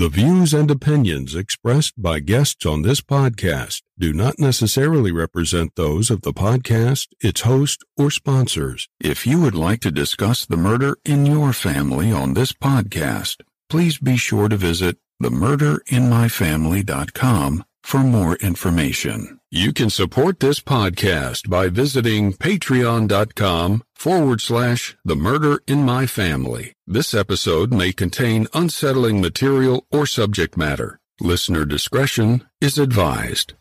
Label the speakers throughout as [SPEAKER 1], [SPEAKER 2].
[SPEAKER 1] The views and opinions expressed by guests on this podcast do not necessarily represent those of the podcast, its host, or sponsors. If you would like to discuss the murder in your family on this podcast, please be sure to visit themurderinmyfamily.com for more information. You can support this podcast by visiting patreon.com forward slash the murder in my family. This episode may contain unsettling material or subject matter. Listener discretion is advised.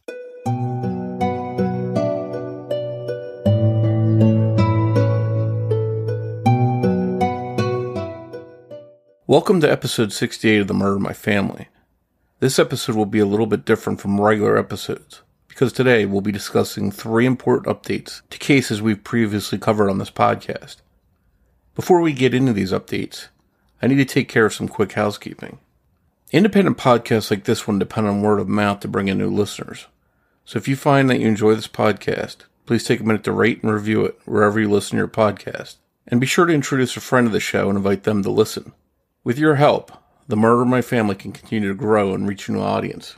[SPEAKER 2] Welcome to episode 68 of The Murder in My Family. This episode will be a little bit different from regular episodes because today we'll be discussing three important updates to cases we've previously covered on this podcast. Before we get into these updates, I need to take care of some quick housekeeping. Independent podcasts like this one depend on word of mouth to bring in new listeners. So if you find that you enjoy this podcast, please take a minute to rate and review it wherever you listen to your podcast. And be sure to introduce a friend of the show and invite them to listen. With your help, the Murder in My Family can continue to grow and reach a new audience.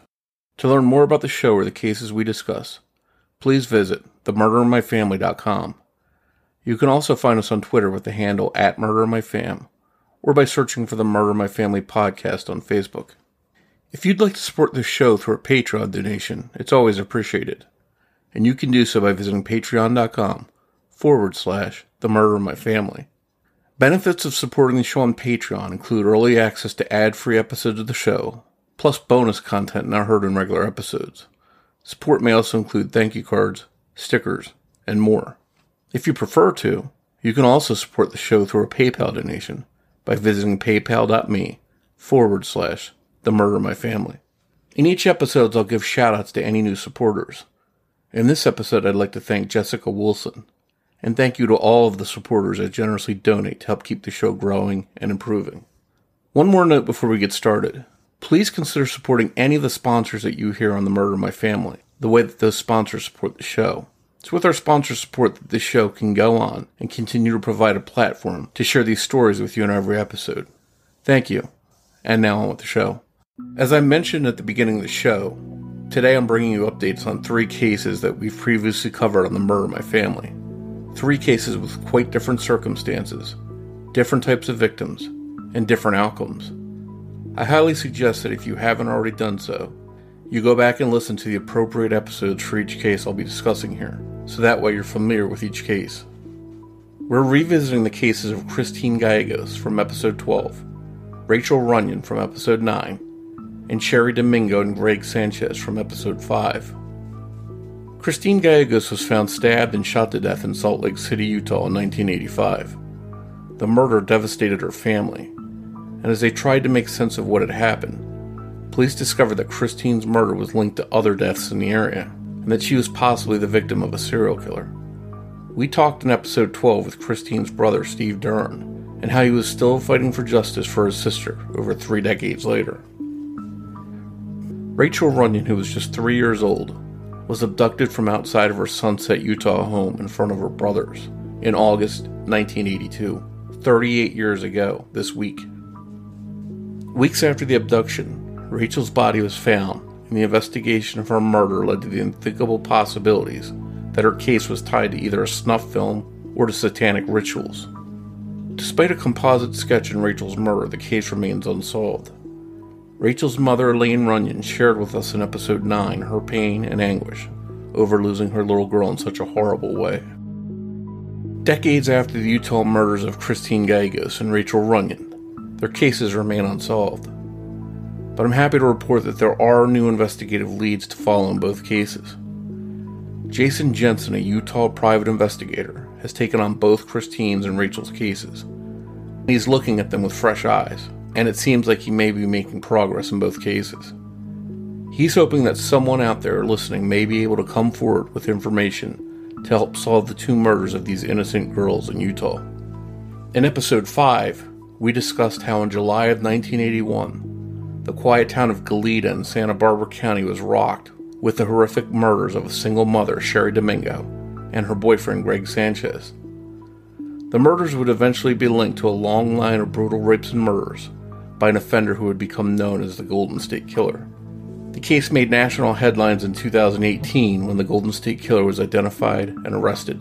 [SPEAKER 2] To learn more about the show or the cases we discuss, please visit themurderinmyfamily.com. You can also find us on Twitter with the handle at MurderMyFam, or by searching for the Murder in My Family podcast on Facebook. If you'd like to support this show through a Patreon donation, it's always appreciated. And you can do so by visiting patreon.com forward slash the murder in my family. Benefits of supporting the show on Patreon include early access to ad free episodes of the show, plus bonus content not heard in regular episodes. Support may also include thank you cards, stickers, and more. If you prefer to, you can also support the show through a PayPal donation by visiting paypal.me forward slash the murder my family. In each episode, I'll give shoutouts to any new supporters. In this episode, I'd like to thank Jessica Wilson, and thank you to all of the supporters that generously donate to help keep the show growing and improving. One more note before we get started. Please consider supporting any of the sponsors that you hear on The Murder of My Family, the way that those sponsors support the show. It's with our sponsor support that this show can go on and continue to provide a platform to share these stories with you in every episode. Thank you. And now on with the show. As I mentioned at the beginning of the show, today I'm bringing you updates on three cases that we've previously covered on The Murder of My Family. Three cases with quite different circumstances, different types of victims, and different outcomes. I highly suggest that if you haven't already done so, you go back and listen to the appropriate episodes for each case I'll be discussing here, so that way you're familiar with each case. We're revisiting the cases of Christine Gallegos from episode 12, Rachael Runyan from episode 9, and Cheri Domingo and Greg Sanchez from episode 5. Christine Gallegos was found stabbed and shot to death in Salt Lake City, Utah in 1985. The murder devastated her family, and as they tried to make sense of what had happened, police discovered that Christine's murder was linked to other deaths in the area, and that she was possibly the victim of a serial killer. We talked in episode 12 with Christine's brother, Steve Dern, and how he was still fighting for justice for his sister over three decades later. Rachael Runyan, who was just three years old, was abducted from outside of her Sunset, Utah home in front of her brothers in August 1982, 38 years ago this week. Weeks after the abduction, Rachael's body was found, and the investigation of her murder led to the unthinkable possibilities that her case was tied to either a snuff film or to satanic rituals. Despite a composite sketch in Rachael's murder, the case remains unsolved. Rachael's mother, Elaine Runyan, shared with us in episode 9 her pain and anguish over losing her little girl in such a horrible way. Decades after the Utah murders of Christine Gallegos and Rachael Runyan, their cases remain unsolved. But I'm happy to report that there are new investigative leads to follow in both cases. Jason Jensen, a Utah private investigator, has taken on both Christine's and Rachael's cases. He's looking at them with fresh eyes and it seems like he may be making progress in both cases. He's hoping that someone out there listening may be able to come forward with information to help solve the two murders of these innocent girls in Utah. In episode 5, we discussed how in July of 1981, the quiet town of Goleta in Santa Barbara County was rocked with the horrific murders of a single mother, Cheri Domingo, and her boyfriend, Greg Sanchez. The murders would eventually be linked to a long line of brutal rapes and murders by an offender who would become known as the Golden State Killer. The case made national headlines in 2018 when the Golden State Killer was identified and arrested.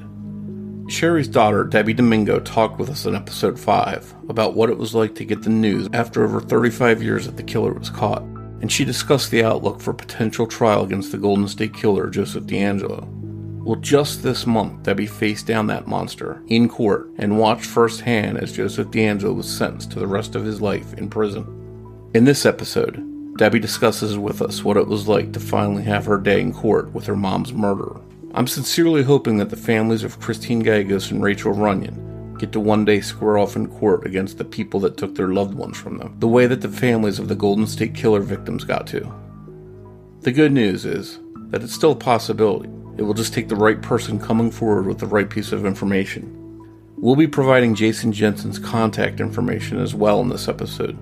[SPEAKER 2] Cheri's daughter, Debbi Domingo, talked with us in episode 5 about what it was like to get the news after over 35 years that the killer was caught, and she discussed the outlook for potential trial against the Golden State Killer, Joseph DeAngelo. Well, just this month, Debbi faced down that monster in court and watched firsthand as Joseph DeAngelo was sentenced to the rest of his life in prison. In this episode, Debbi discusses with us what it was like to finally have her day in court with her mom's murderer. I'm sincerely hoping that the families of Christine Gallegos and Rachael Runyan get to one day square off in court against the people that took their loved ones from them, the way that the families of the Golden State Killer victims got to. The good news is that it's still a possibility. It will just take the right person coming forward with the right piece of information. We'll be providing Jason Jensen's contact information as well in this episode,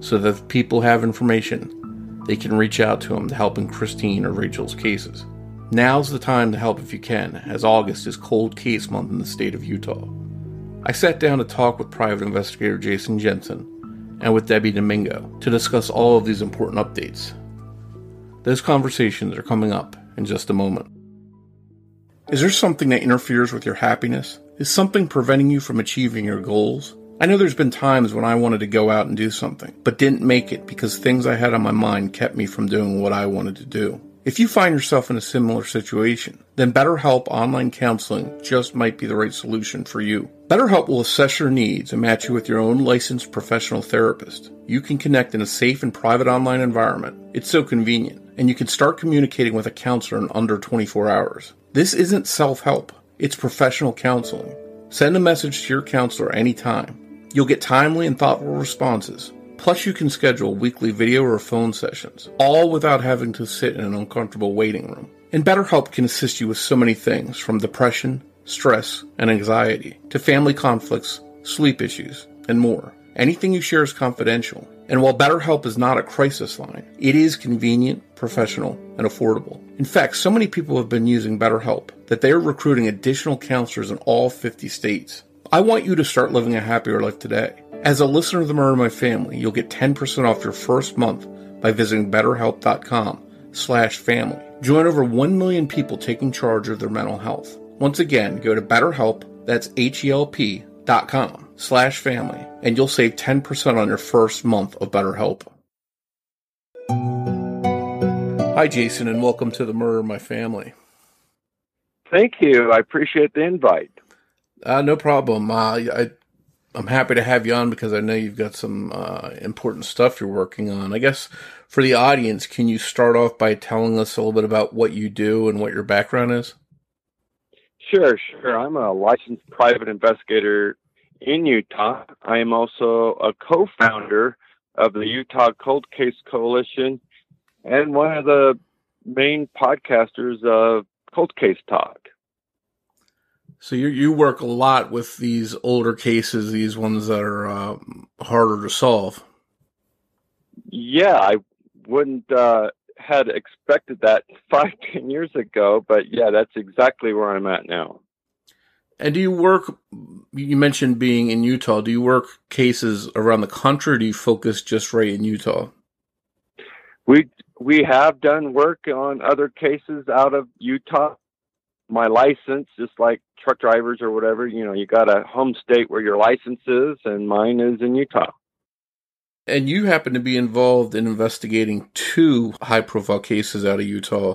[SPEAKER 2] so that if people have information, they can reach out to him to help in Christine or Rachael's cases. Now's the time to help if you can, as August is cold case month in the state of Utah. I sat down to talk with private investigator Jason Jensen and with Debbi Domingo to discuss all of these important updates. Those conversations are coming up in just a moment. Is there something that interferes with your happiness? Is something preventing you from achieving your goals? I know there's been times when I wanted to go out and do something, but didn't make it because things I had on my mind kept me from doing what I wanted to do. If you find yourself in a similar situation, then BetterHelp Online Counseling just might be the right solution for you. BetterHelp will assess your needs and match you with your own licensed professional therapist. You can connect in a safe and private online environment. It's so convenient, and you can start communicating with a counselor in under 24 hours. This isn't self help, it's professional counseling. Send a message to your counselor anytime. You'll get timely and thoughtful responses. Plus, you can schedule weekly video or phone sessions, all without having to sit in an uncomfortable waiting room. And BetterHelp can assist you with so many things from depression, stress, and anxiety to family conflicts, sleep issues, and more. Anything you share is confidential. And while BetterHelp is not a crisis line, it is convenient, professional, and affordable. In fact, so many people have been using BetterHelp that they are recruiting additional counselors in all 50 states. I want you to start living a happier life today. As a listener of the Murder My Family, you'll get 10% off your first month by visiting betterhelp.com slash family. Join over 1 million people taking charge of their mental health. Once again, go to BetterHelp, that's H-E-L-P dot com slash family and you'll save 10% on your first month of BetterHelp. Hi, Jason, and welcome to the Murder of My Family.
[SPEAKER 3] Thank you. I appreciate the invite.
[SPEAKER 2] Uh, no problem. Uh, I, I'm happy to have you on because I know you've got some uh, important stuff you're working on. I guess for the audience, can you start off by telling us a little bit about what you do and what your background is?
[SPEAKER 3] Sure, sure. I'm a licensed private investigator in Utah. I am also a co founder of the Utah Cold Case Coalition and one of the main podcasters of Cold Case Talk.
[SPEAKER 2] So you you work a lot with these older cases, these ones that are uh, harder to solve.
[SPEAKER 3] Yeah, I wouldn't uh, had expected that five ten years ago, but yeah, that's exactly where I'm at now.
[SPEAKER 2] And do you work? You mentioned being in Utah. Do you work cases around the country, or do you focus just right in Utah?
[SPEAKER 3] We we have done work on other cases out of Utah. My license, just like truck drivers or whatever, you know, you got a home state where your license is, and mine is in Utah.
[SPEAKER 2] And you happen to be involved in investigating two high profile cases out of Utah,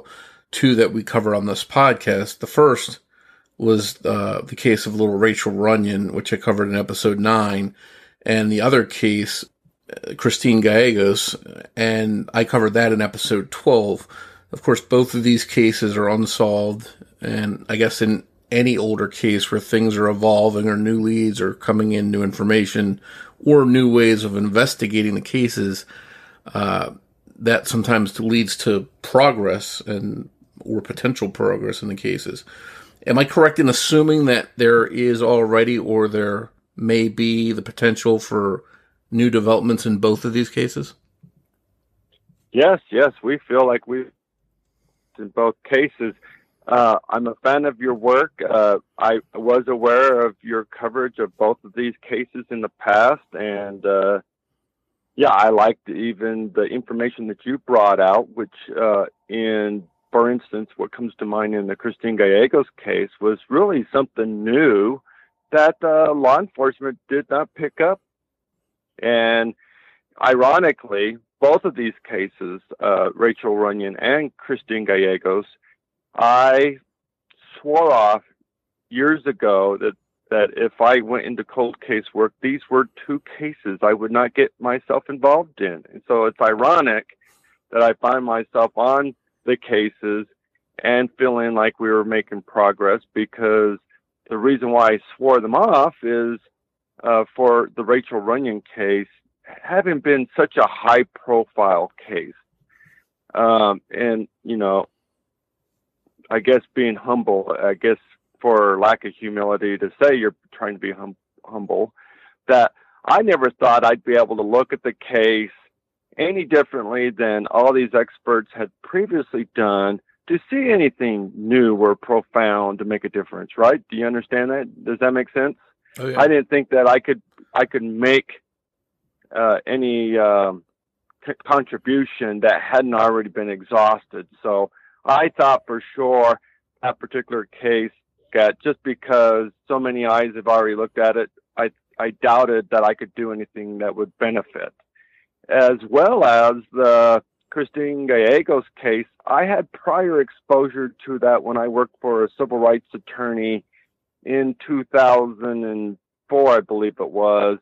[SPEAKER 2] two that we cover on this podcast. The first was uh, the case of little Rachael Runyan, which I covered in episode nine, and the other case, uh, Christine Gallegos, and I covered that in episode 12. Of course, both of these cases are unsolved, and I guess in any older case where things are evolving or new leads are coming in, new information, or new ways of investigating the cases, uh, that sometimes leads to progress and or potential progress in the cases. Am I correct in assuming that there is already or there may be the potential for new developments in both of these cases?
[SPEAKER 3] Yes, yes, we feel like we in both cases. Uh, I'm a fan of your work. Uh, I was aware of your coverage of both of these cases in the past, and uh, yeah, I liked even the information that you brought out, which uh, in, for instance, what comes to mind in the Christine Gallegos case was really something new that uh, law enforcement did not pick up. And ironically, both of these cases, uh, Rachael Runyan and Christine Gallegos, I swore off years ago that that if I went into cold case work, these were two cases I would not get myself involved in. And so it's ironic that I find myself on the cases and feeling like we were making progress because the reason why I swore them off is uh, for the Rachael Runyan case, having been such a high profile case. Um, and, you know, I guess being humble, I guess for lack of humility to say you're trying to be hum- humble, that I never thought I'd be able to look at the case any differently than all these experts had previously done to see anything new or profound to make a difference, right? Do you understand that? Does that make sense?
[SPEAKER 2] Oh, yeah.
[SPEAKER 3] I didn't think that I could I could make uh, any um, c- contribution that hadn't already been exhausted. So I thought for sure that particular case got just because so many eyes have already looked at it. I I doubted that I could do anything that would benefit, as well as the Christine Gallegos case. I had prior exposure to that when I worked for a civil rights attorney in 2004, I believe it was,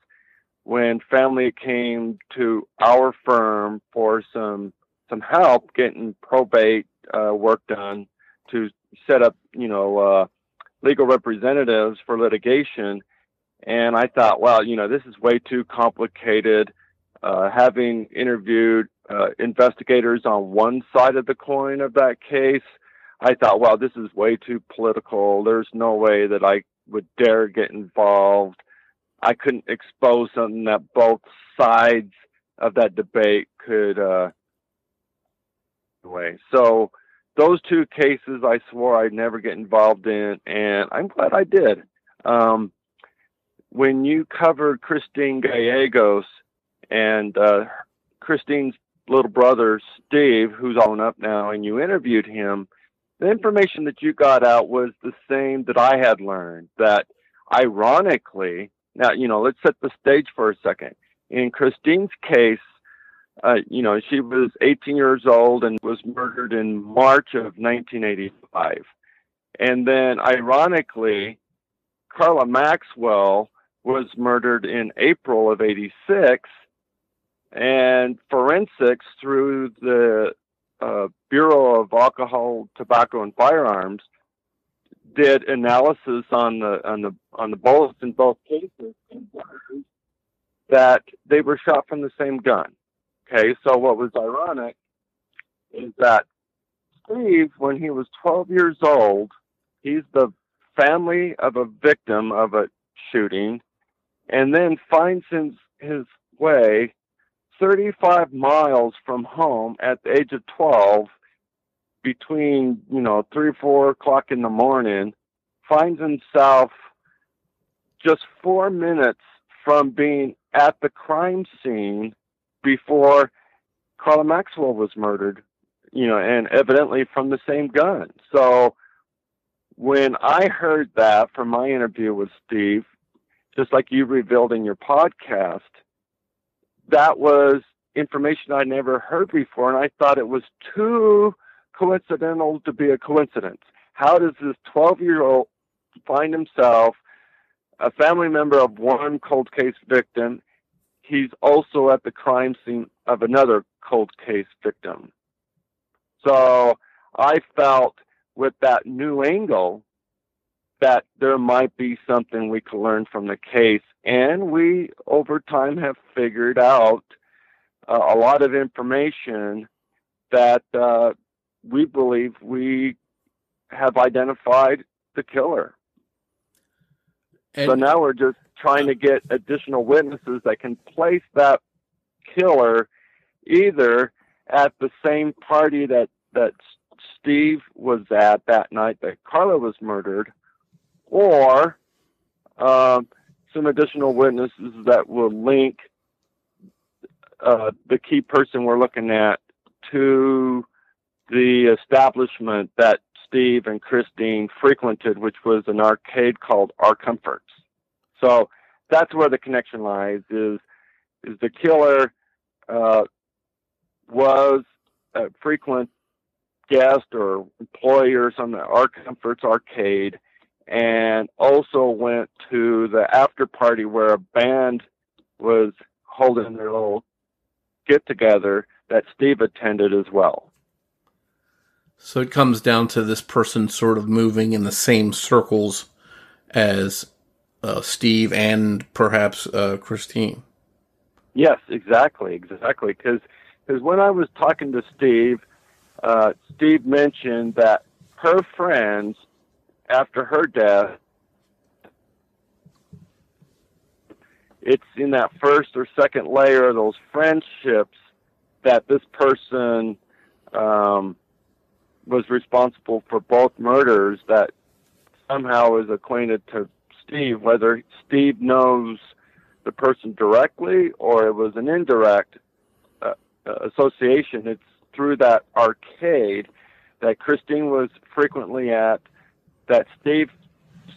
[SPEAKER 3] when family came to our firm for some some help getting probate uh, work done to set up, you know, uh, legal representatives for litigation. And I thought, well, you know, this is way too complicated. Uh, having interviewed uh, investigators on one side of the coin of that case, I thought, well, this is way too political. There's no way that I would dare get involved. I couldn't expose something that both sides of that debate could uh. So those two cases I swore I'd never get involved in, and I'm glad I did. Um, when you covered Christine Gallegos and uh, Christine's little brother Steve, who's on up now, and you interviewed him, the information that you got out was the same that I had learned. That ironically, now you know, let's set the stage for a second. In Christine's case, uh, you know, she was 18 years old and was murdered in March of 1985. And then, ironically, Carla Maxwell was murdered in April of 86. And forensics through the uh, Bureau of Alcohol, Tobacco, and Firearms did analysis on the on the on the bullets in both cases that they were shot from the same gun. Okay, so what was ironic is that Steve, when he was 12 years old, he's the family of a victim of a shooting, and then finds his, his way 35 miles from home at the age of 12 between, you know, three, four o'clock in the morning, finds himself just four minutes from being at the crime scene before Carla Maxwell was murdered, you know, and evidently from the same gun. So when I heard that from my interview with Steve, just like you revealed in your podcast, that was information I never heard before, and I thought it was too coincidental to be a coincidence. How does this 12 year old find himself a family member of one cold case victim he's also at the crime scene of another cold case victim. So I felt with that new angle that there might be something we could learn from the case. And we, over time, have figured out uh, a lot of information that uh, we believe we have identified the killer. And so now we're just trying to get additional witnesses that can place that killer either at the same party that that Steve was at that night that Carla was murdered, or um, some additional witnesses that will link uh, the key person we're looking at to the establishment that Steve and Christine frequented, which was an arcade called R Comforts. So that's where the connection lies. Is is the killer uh, was a frequent guest or employee or something at R Comforts Arcade, and also went to the after party where a band was holding their little get together that Steve attended as well.
[SPEAKER 2] So it comes down to this person sort of moving in the same circles as uh, Steve and perhaps uh, Christine.
[SPEAKER 3] Yes, exactly, exactly. Because because when I was talking to Steve, uh, Steve mentioned that her friends, after her death, it's in that first or second layer of those friendships that this person um, was responsible for both murders that somehow is acquainted to Steve, whether Steve knows the person directly or it was an indirect uh, association. It's through that arcade that Christine was frequently at, that Steve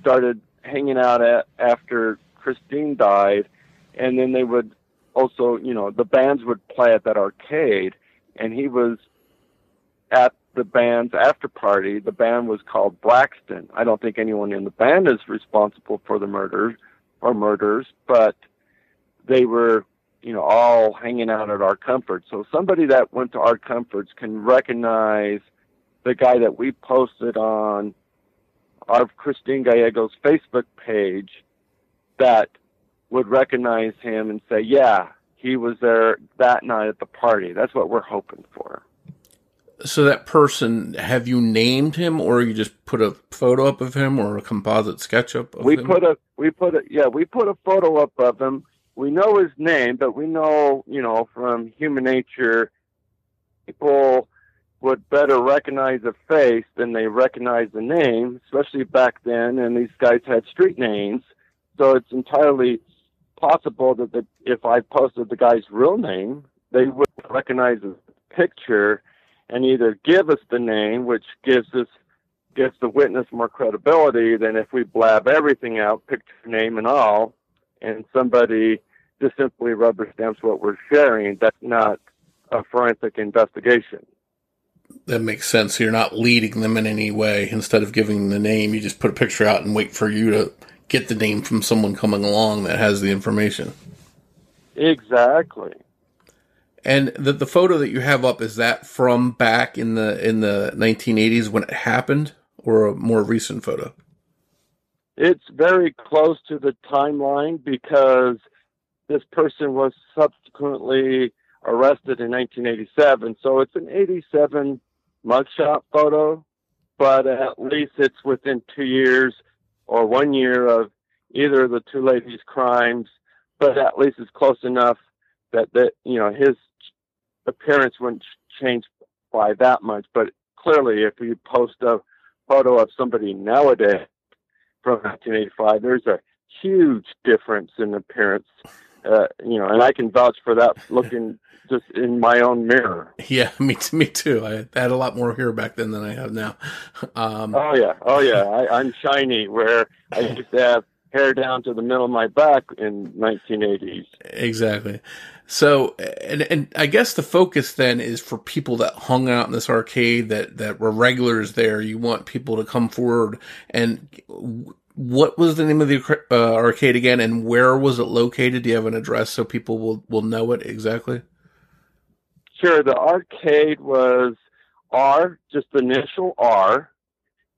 [SPEAKER 3] started hanging out at after Christine died, and then they would also, you know, the bands would play at that arcade, and he was at the band's after party. The band was called Braxton. I don't think anyone in the band is responsible for the murders or murders, but they were, you know, all hanging out at R Comfort. So somebody that went to R Comforts can recognize the guy that we posted on our Christine Gallegos Facebook page that would recognize him and say, yeah, he was there that night at the party. That's what we're hoping for.
[SPEAKER 2] So that person, have you named him, or you just put a photo up of him, or a composite sketch up?
[SPEAKER 3] we
[SPEAKER 2] him?
[SPEAKER 3] put a we put a yeah we put a photo up of him. We know his name, but we know you know from human nature, people would better recognize a face than they recognize the name, especially back then. And these guys had street names, so it's entirely possible that the, if I posted the guy's real name, they would recognize his picture and either give us the name, which gives us gives the witness more credibility than if we blab everything out, picture, name, and all, and somebody just simply rubber stamps what we're sharing. That's not a forensic investigation.
[SPEAKER 2] That makes sense. you're not leading them in any way. Instead of giving the name, you just put a picture out and wait for you to get the name from someone coming along that has the information.
[SPEAKER 3] Exactly.
[SPEAKER 2] And the the photo that you have up is that from back in the in the 1980s when it happened, or a more recent photo?
[SPEAKER 3] It's very close to the timeline because this person was subsequently arrested in 1987. So it's an 87 mugshot photo, but at least it's within two years or one year of either of the two ladies' crimes, but at least it's close enough that that you know his appearance wouldn't change by that much. But clearly, if you post a photo of somebody nowadays from 1985, there's a huge difference in appearance. Uh, you know, and I can vouch for that looking just in my own mirror.
[SPEAKER 2] Yeah, me too. Me too. I had a lot more hair back then than I have now.
[SPEAKER 3] Um, oh yeah, oh yeah. I, I'm shiny where I used to have hair down to the middle of my back in 1980s.
[SPEAKER 2] Exactly. So, and, and I guess the focus then is for people that hung out in this arcade that, that were regulars there. You want people to come forward and what was the name of the uh, arcade again and where was it located? Do you have an address so people will, will know it exactly?
[SPEAKER 3] Sure. The arcade was R, just the initial R,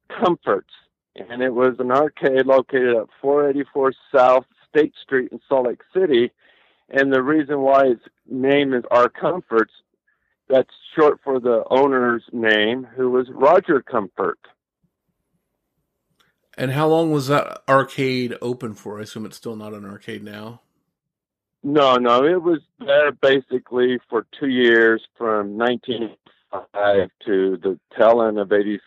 [SPEAKER 3] Comforts. And it was an arcade located at 484 South State Street in Salt Lake City. And the reason why its name is R Comforts, that's short for the owner's name, who was Roger Comfort.
[SPEAKER 2] And how long was that arcade open for? I assume it's still not an arcade now.
[SPEAKER 3] No, no, it was there basically for two years from 1985 to the tail end of 86.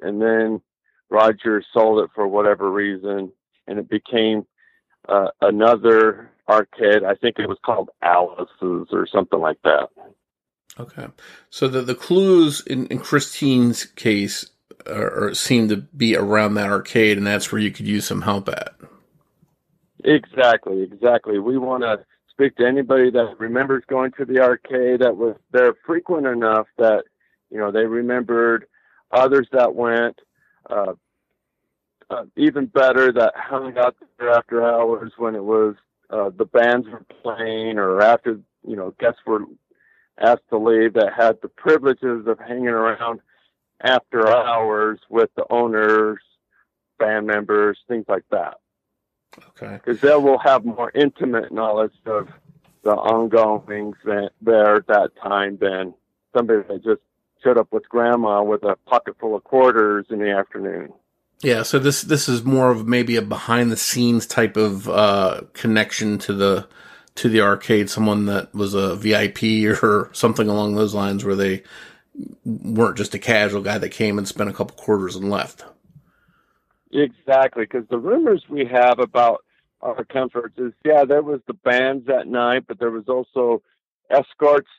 [SPEAKER 3] And then Roger sold it for whatever reason, and it became uh, another arcade. I think it was called Alice's or something like that.
[SPEAKER 2] Okay. So the the clues in, in Christine's case are, are, seem to be around that arcade, and that's where you could use some help at.
[SPEAKER 3] Exactly, exactly. We want to speak to anybody that remembers going to the arcade that was there frequent enough that you know they remembered others that went. Uh, uh, even better that hung out there after hours when it was uh, the bands were playing or after you know guests were asked to leave that had the privileges of hanging around after hours with the owners, band members, things like that.
[SPEAKER 2] Okay.
[SPEAKER 3] Because they will have more intimate knowledge of the ongoings there at that time than somebody that just showed up with grandma with a pocket full of quarters in the afternoon.
[SPEAKER 2] Yeah, so this this is more of maybe a behind the scenes type of uh, connection to the to the arcade. Someone that was a VIP or something along those lines, where they weren't just a casual guy that came and spent a couple quarters and left.
[SPEAKER 3] Exactly, because the rumors we have about our comforts is yeah, there was the bands that night, but there was also escorts,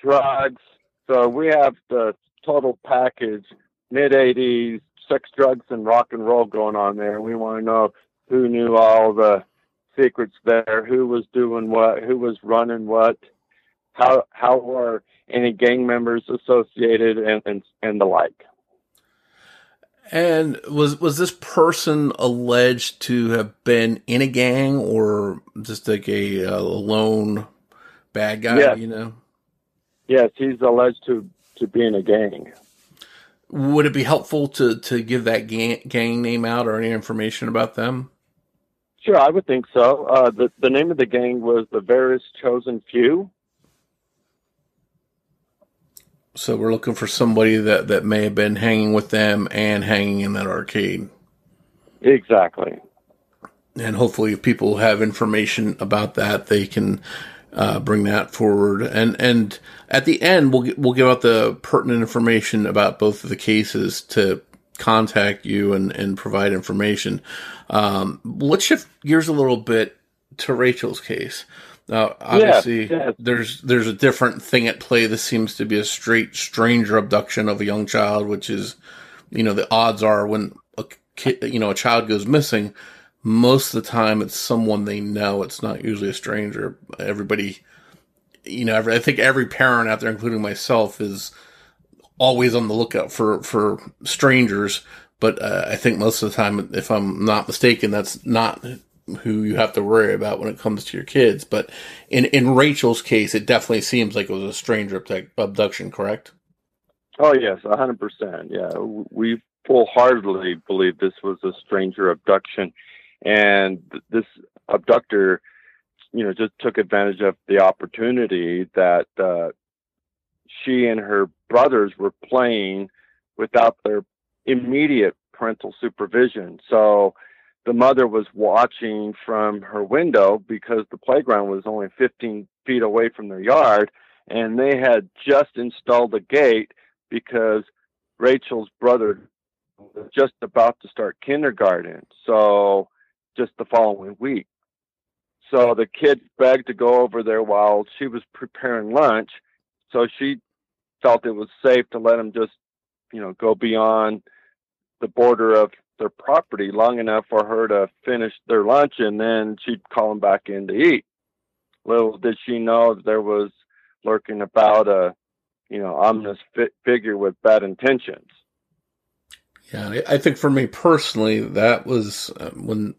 [SPEAKER 3] drugs. So we have the total package, mid '80s sex, drugs, and rock and roll going on there. We want to know who knew all the secrets there, who was doing what, who was running what, how how were any gang members associated, and and, and the like.
[SPEAKER 2] And was was this person alleged to have been in a gang or just like a, a lone bad guy? Yes. You know.
[SPEAKER 3] Yes, he's alleged to to be in a gang.
[SPEAKER 2] Would it be helpful to, to give that gang, gang name out or any information about them?
[SPEAKER 3] Sure, I would think so. Uh, the the name of the gang was the Various Chosen Few.
[SPEAKER 2] So we're looking for somebody that, that may have been hanging with them and hanging in that arcade.
[SPEAKER 3] Exactly.
[SPEAKER 2] And hopefully, if people have information about that, they can uh, bring that forward. And and at the end, we'll we'll give out the pertinent information about both of the cases to contact you and and provide information. Um, let's shift gears a little bit to Rachael's case. Now, obviously, yes, yes. there's there's a different thing at play. This seems to be a straight stranger abduction of a young child, which is, you know, the odds are when a kid, you know, a child goes missing, most of the time it's someone they know. It's not usually a stranger. Everybody, you know, every, I think every parent out there, including myself, is always on the lookout for, for strangers. But uh, I think most of the time, if I'm not mistaken, that's not who you have to worry about when it comes to your kids. But in, in Rachael's case, it definitely seems like it was a stranger abduction, correct?
[SPEAKER 3] Oh, yes, 100%. Yeah, we full heartedly believe this was a stranger abduction and this abductor you know just took advantage of the opportunity that uh, she and her brothers were playing without their immediate parental supervision so the mother was watching from her window because the playground was only 15 feet away from their yard and they had just installed a gate because Rachael's brother was just about to start kindergarten so just the following week. So the kid begged to go over there while she was preparing lunch. So she felt it was safe to let him just, you know, go beyond the border of their property long enough for her to finish their lunch and then she'd call them back in to eat. Little did she know there was lurking about a, you know, ominous fi- figure with bad intentions.
[SPEAKER 2] Yeah, I think for me personally, that was uh, when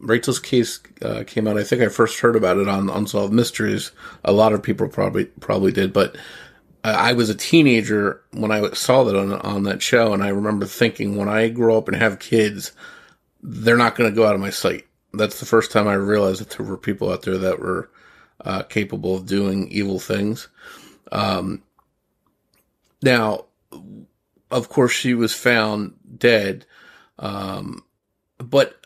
[SPEAKER 2] Rachael's case uh, came out. I think I first heard about it on Unsolved Mysteries. A lot of people probably probably did, but I was a teenager when I saw that on on that show, and I remember thinking, when I grow up and have kids, they're not going to go out of my sight. That's the first time I realized that there were people out there that were uh, capable of doing evil things. Um, now, of course, she was found dead, um, but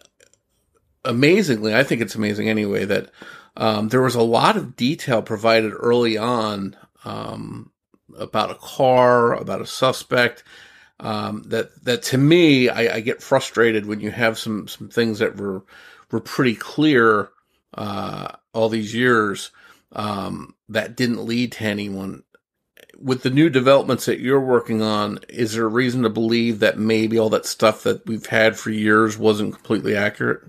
[SPEAKER 2] amazingly, I think it's amazing anyway that um, there was a lot of detail provided early on um, about a car, about a suspect. Um, that that to me, I, I, get frustrated when you have some some things that were were pretty clear uh, all these years um, that didn't lead to anyone. With the new developments that you're working on, is there a reason to believe that maybe all that stuff that we've had for years wasn't completely accurate?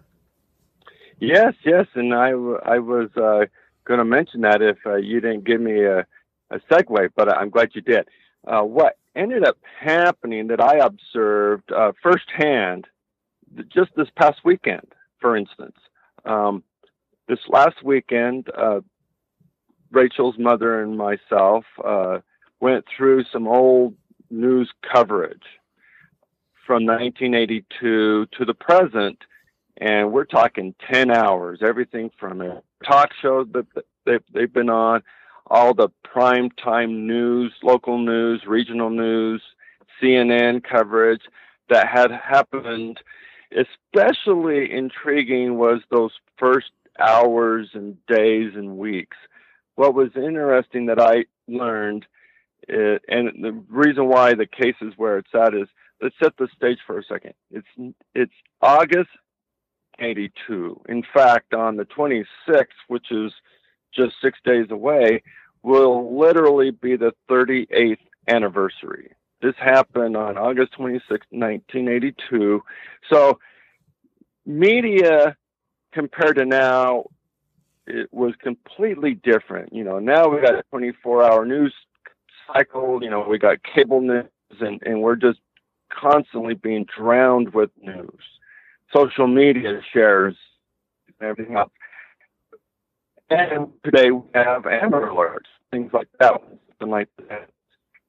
[SPEAKER 3] Yes, yes, and I, I was uh, going to mention that if uh, you didn't give me a, a segue, but I'm glad you did. Uh, what ended up happening that I observed uh, firsthand just this past weekend, for instance. Um, this last weekend, uh, Rachael's mother and myself uh, went through some old news coverage from 1982 to the present, and we're talking 10 hours, everything from a talk show that they've been on, all the prime time news, local news, regional news, CNN coverage that had happened. Especially intriguing was those first hours and days and weeks. What was interesting that I learned, uh, and the reason why the case is where it's at is let's set the stage for a second. It's it's August 82. In fact, on the 26th, which is just six days away, will literally be the 38th anniversary. This happened on August 26, 1982. So, media compared to now, it was completely different. You know, now we got a 24 hour news cycle, you know, we got cable news, and, and we're just constantly being drowned with news. Social media shares everything else. And today we have Amber Alerts, things like that, something like that.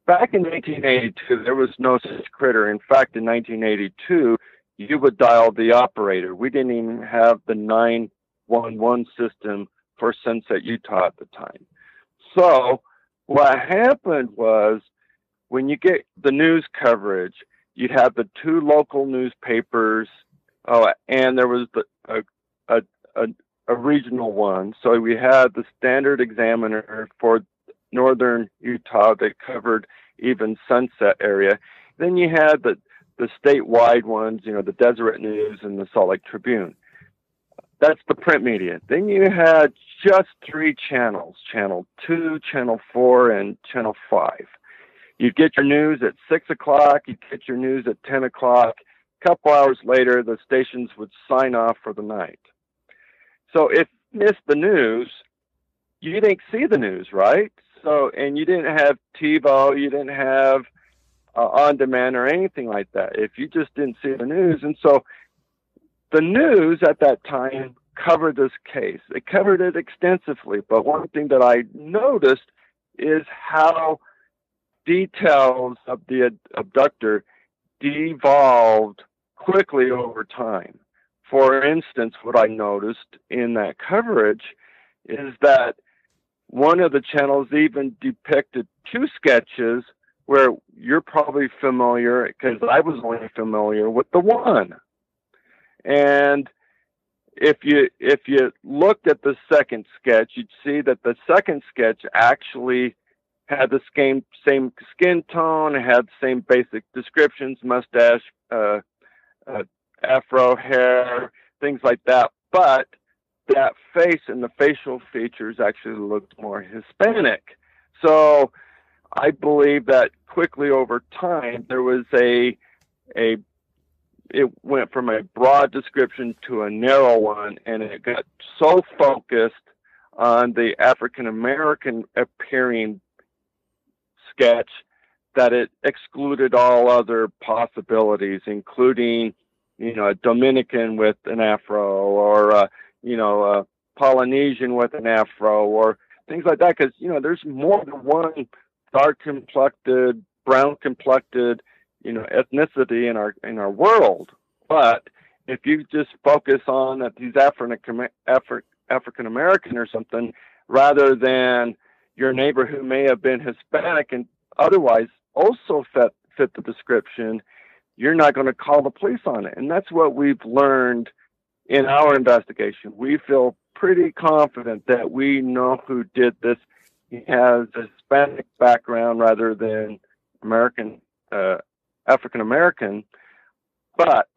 [SPEAKER 3] Back in 1982, there was no such critter. In fact, in 1982, you would dial the operator. We didn't even have the 911 system for Sunset, Utah at the time. So what happened was when you get the news coverage, you'd have the two local newspapers, oh, and there was the, a, a, a a regional one. So we had the Standard Examiner for northern Utah that covered even Sunset area. Then you had the the statewide ones, you know, the Deseret News and the Salt Lake Tribune. That's the print media. Then you had just three channels: Channel Two, Channel Four, and Channel Five. You'd get your news at six o'clock. You'd get your news at ten o'clock. A couple hours later, the stations would sign off for the night. So if you missed the news, you didn't see the news, right? So, and you didn't have TiVo, you didn't have uh, on demand or anything like that. If you just didn't see the news, and so the news at that time covered this case. It covered it extensively, but one thing that I noticed is how details of the abductor devolved quickly over time. For instance, what I noticed in that coverage is that one of the channels even depicted two sketches where you're probably familiar because I was only familiar with the one. And if you if you looked at the second sketch, you'd see that the second sketch actually had the same same skin tone, had the same basic descriptions, mustache, uh, uh, afro hair, things like that. But that face and the facial features actually looked more Hispanic. So I believe that quickly over time there was a a it went from a broad description to a narrow one and it got so focused on the African American appearing sketch that it excluded all other possibilities, including you know, a Dominican with an afro or, uh, you know, a Polynesian with an afro or things like that. Because, you know, there's more than one dark complected, brown complected, you know, ethnicity in our, in our world. But if you just focus on that these African, African American or something, rather than your neighbor who may have been Hispanic and otherwise also fit, fit the description, you're not going to call the police on it. And that's what we've learned in our investigation. We feel pretty confident that we know who did this. He has a Hispanic background rather than American, uh, African American. But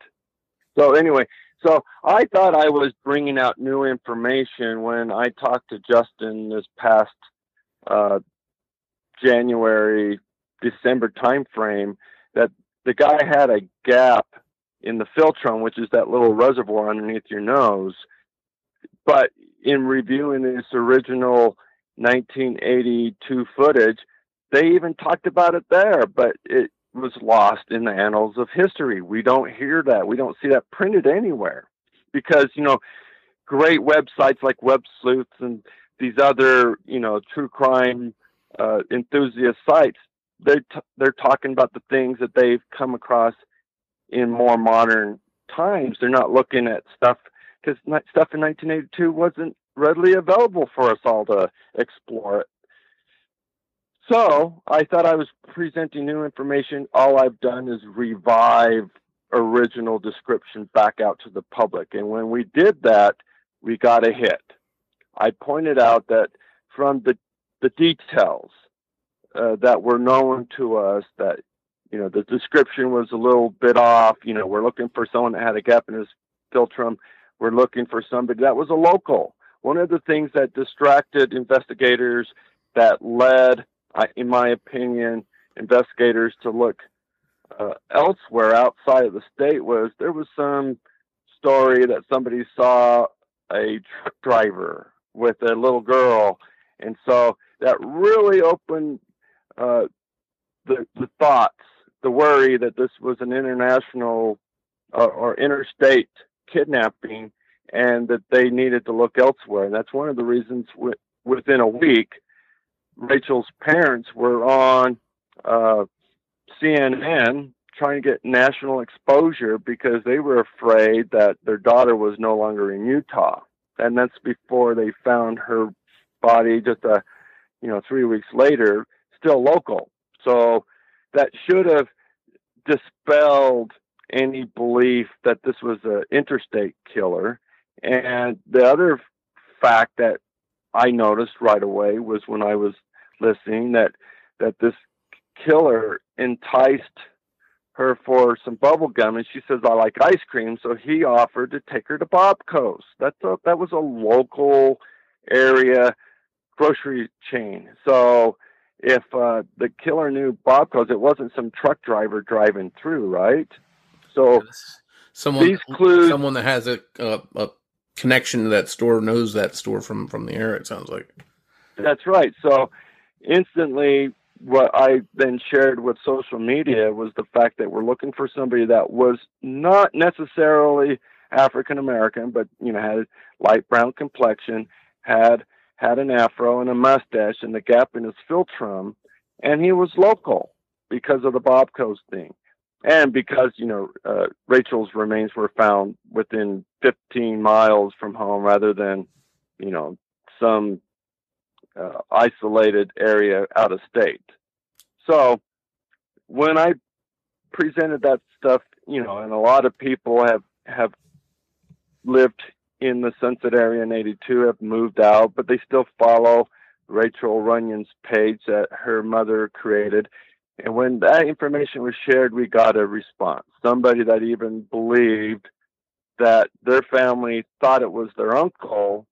[SPEAKER 3] so anyway, So I thought I was bringing out new information when I talked to Justin this past uh, January, December timeframe the guy had a gap in the philtrum, which is that little reservoir underneath your nose. But in reviewing this original 1982 footage, they even talked about it there, but it was lost in the annals of history. We don't hear that. We don't see that printed anywhere because, you know, great websites like Web Sleuths and these other, you know, true crime uh, enthusiast sites, they're, t- they're talking about the things that they've come across in more modern times. They're not looking at stuff because stuff in 1982 wasn't readily available for us all to explore. So I thought I was presenting new information. All I've done is revive original description back out to the public. And when we did that, we got a hit. I pointed out that from the, the details uh, that were known to us that, you know, the description was a little bit off. You know, we're looking for someone that had a gap in his philtrum. We're looking for somebody that was a local. One of the things that distracted investigators that led in my opinion, investigators to look uh, elsewhere outside of the state was there was some story that somebody saw a truck driver with a little girl, and so that really opened uh, the the thoughts, the worry that this was an international uh, or interstate kidnapping, and that they needed to look elsewhere. And that's one of the reasons w- within a week Rachael's parents were on uh, CNN trying to get national exposure because they were afraid that their daughter was no longer in Utah, and that's before they found her body just a you know three weeks later, still local. So that should have dispelled any belief that this was an interstate killer. And the other fact that I noticed right away was when I was listening that that this killer enticed her for some bubble gum and she says I like ice cream so he offered to take her to Bobco's. That's that was a local area grocery chain. So if uh, the killer knew Bobco's it wasn't some truck driver driving through, right? So
[SPEAKER 2] someone these clues someone that has a, a, a connection to that store knows that store from from the air. It sounds like.
[SPEAKER 3] That's right. So instantly, what I then shared with social media was the fact that we're looking for somebody that was not necessarily African American, but you know had light brown complexion, had had an afro and a mustache and the gap in his philtrum, and he was local because of the Bobco's thing and because you know uh, Rachael's remains were found within 15 miles from home rather than you know some uh, isolated area out of state. So when I presented that stuff, you know, and a lot of people have have lived in the Sunset area in '82, have moved out, but they still follow Rachael Runyan's page that her mother created and when that information was shared, we got a response. Somebody that even believed that their family thought it was their uncle,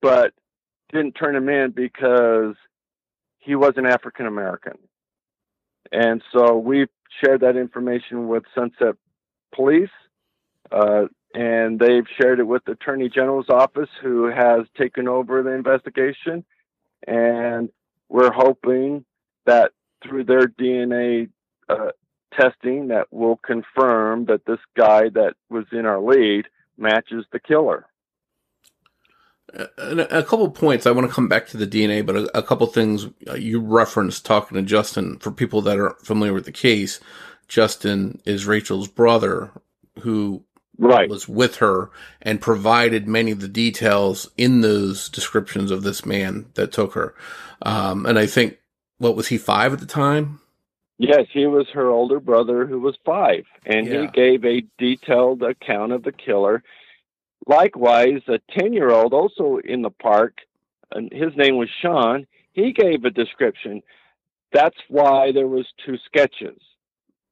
[SPEAKER 3] but didn't turn him in because he wasn't African American. And so we shared that information with Sunset Police, uh, and they've shared it with the Attorney General's office, who has taken over the investigation. And we're hoping that through their DNA uh, testing that will confirm that this guy that was in our lead matches the killer.
[SPEAKER 2] Uh, a couple points. I want to come back to the DNA, but a, a couple things uh, you referenced talking to Justin. For people that are familiar with the case, Justin is Rachael's brother who
[SPEAKER 3] right.
[SPEAKER 2] was with her and provided many of the details in those descriptions of this man that took her. Um, and I think what was he five at the time?
[SPEAKER 3] Yes, he was her older brother who was five, and yeah. he gave a detailed account of the killer. Likewise, a 10 year old also in the park, and his name was Sean, he gave a description. That's why there was two sketches.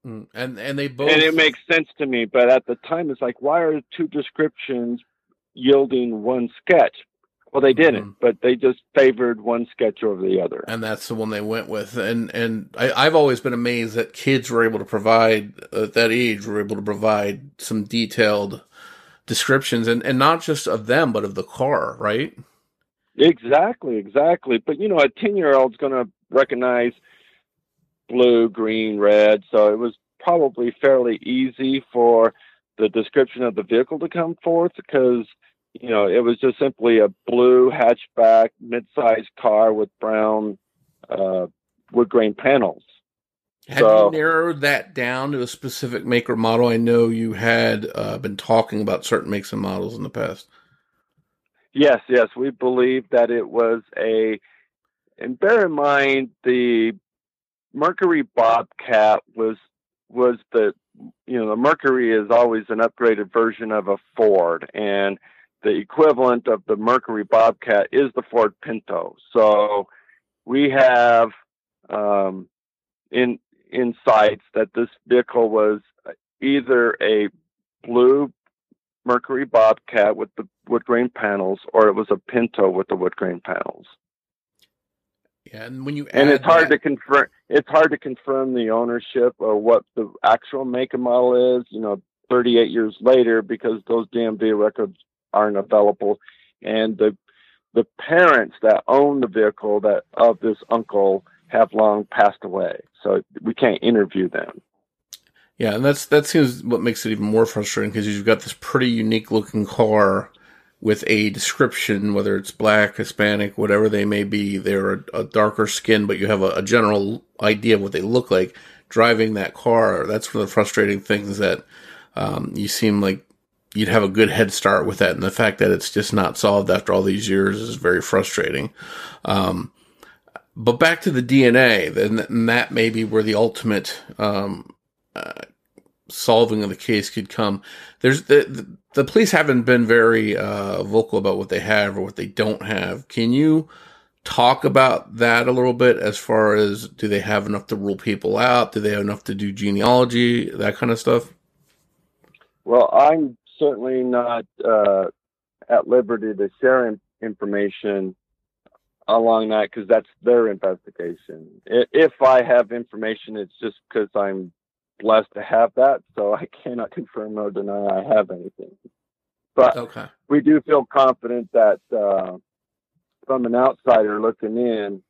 [SPEAKER 2] Mm, and and they both
[SPEAKER 3] and it makes sense to me. But at the time, it's like, why are two descriptions yielding one sketch? Well, they didn't, mm-hmm. but they just favored one sketch over the other,
[SPEAKER 2] and that's the one they went with. And and I, have always been amazed that kids were able to provide at that age were able to provide some detailed descriptions, and and not just of them, but of the car, right?
[SPEAKER 3] Exactly, exactly. But you know, a ten year old's going to recognize blue, green, red. So it was probably fairly easy for the description of the vehicle to come forth because you know it was just simply a blue hatchback mid-sized car with brown uh, wood grain panels.
[SPEAKER 2] Have so, you narrowed that down to a specific maker model? I know you had uh, been talking about certain makes and models in the past.
[SPEAKER 3] Yes, yes, we believe that it was a, and bear in mind the Mercury Bobcat was was the you know the Mercury is always an upgraded version of a Ford, and the equivalent of the Mercury Bobcat is the Ford Pinto. So we have um, in insights that this vehicle was either a blue Mercury Bobcat with the wood grain panels, or it was a Pinto with the wood grain panels.
[SPEAKER 2] Yeah, and when you
[SPEAKER 3] and it's hard that, to confirm, it's hard to confirm the ownership or what the actual make and model is. You know, 38 years later, because those DMV records aren't available, and the the parents that own the vehicle that of this uncle have long passed away, so we can't interview them.
[SPEAKER 2] Yeah, and that's that seems what makes it even more frustrating because you've got this pretty unique looking car with a description, whether it's black, Hispanic, whatever they may be. They're a, a darker skin, but you have a, a, general idea of what they look like driving that car. That's one of the frustrating things that um, you seem like you'd have a good head start with that. And the fact that it's just not solved after all these years is very frustrating. Um, but back to the DNA, then that may be where the ultimate um, solving of the case could come. There's the, the, the police haven't been very uh, vocal about what they have or what they don't have. Can you talk about that a little bit as far as do they have enough to rule people out? Do they have enough to do genealogy, that kind of stuff?
[SPEAKER 3] Well, I'm certainly not uh, at liberty to share information along that because that's their investigation. If I have information, it's just because I'm blessed to have that, so I cannot confirm or deny I have anything. But okay. we do feel confident that uh, from an outsider looking in,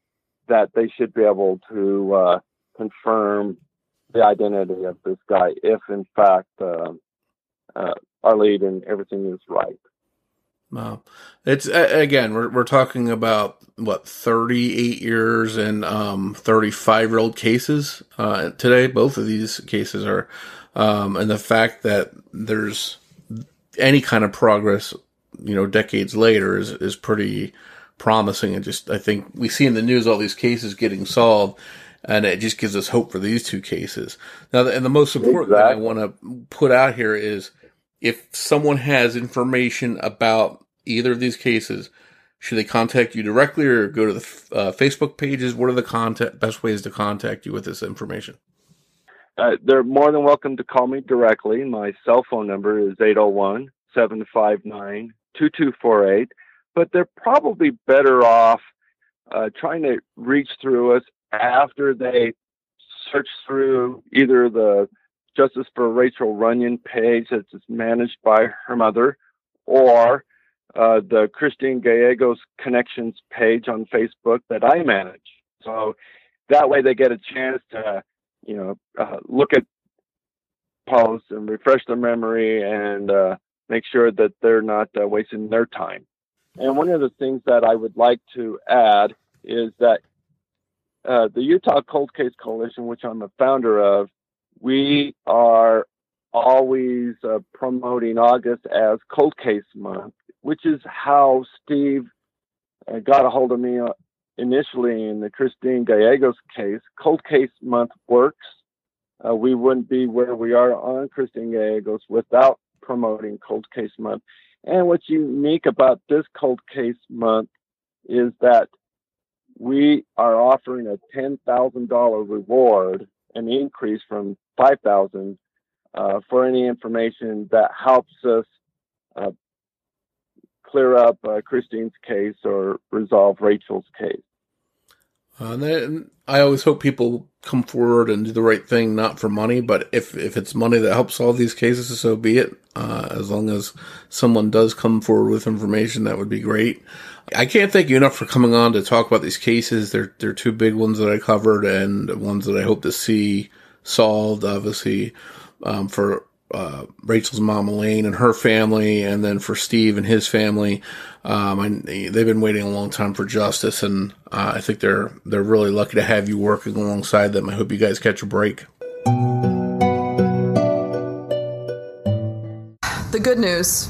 [SPEAKER 3] that they should be able to uh, confirm the identity of this guy if, in fact, uh, uh our lead and everything is right.
[SPEAKER 2] Wow, it's again we're we're talking about what thirty eight years and um thirty five year old cases uh, today. Both of these cases are, um, and the fact that there's any kind of progress, you know, decades later is is pretty promising. And just I think we see in the news all these cases getting solved, and it just gives us hope for these two cases. Now, and the most important exactly. thing I want to put out here is if someone has information about either of these cases, should they contact you directly or go to the uh, Facebook pages? What are the contact best ways to contact you with this information?
[SPEAKER 3] Uh, they're more than welcome to call me directly. My cell phone number is 801 759 2248. But they're probably better off uh, trying to reach through us after they search through either the Justice for Rachael Runyan page that's managed by her mother, or uh, the Christine Gallegos Connections page on Facebook that I manage. So that way they get a chance to, you know, uh, look at posts and refresh their memory and uh, make sure that they're not uh, wasting their time. And one of the things that I would like to add is that uh, the Utah Cold Case Coalition, which I'm a founder of, we are always uh, promoting August as Cold Case Month, which is how Steve uh, got a hold of me uh, initially in the Christine Gallegos case. Cold Case Month works. Uh, we wouldn't be where we are on Christine Gallegos without promoting Cold Case Month. And what's unique about this Cold Case Month is that we are offering a $10,000 reward an increase from 5,000 uh, for any information that helps us uh, clear up uh, Christine's case or resolve Rachael's case.
[SPEAKER 2] Uh, and I always hope people come forward and do the right thing, not for money, but if, if it's money that helps solve these cases, so be it. Uh, as long as someone does come forward with information, that would be great. I can't thank you enough for coming on to talk about these cases. They're, they're two big ones that I covered and ones that I hope to see solved, obviously, um, for uh, Rachael's mom Elaine and her family, and then for Steve and his family. Um, I, they've been waiting a long time for justice, and uh, I think they're they're really lucky to have you working alongside them. I hope you guys catch a break.
[SPEAKER 4] The good news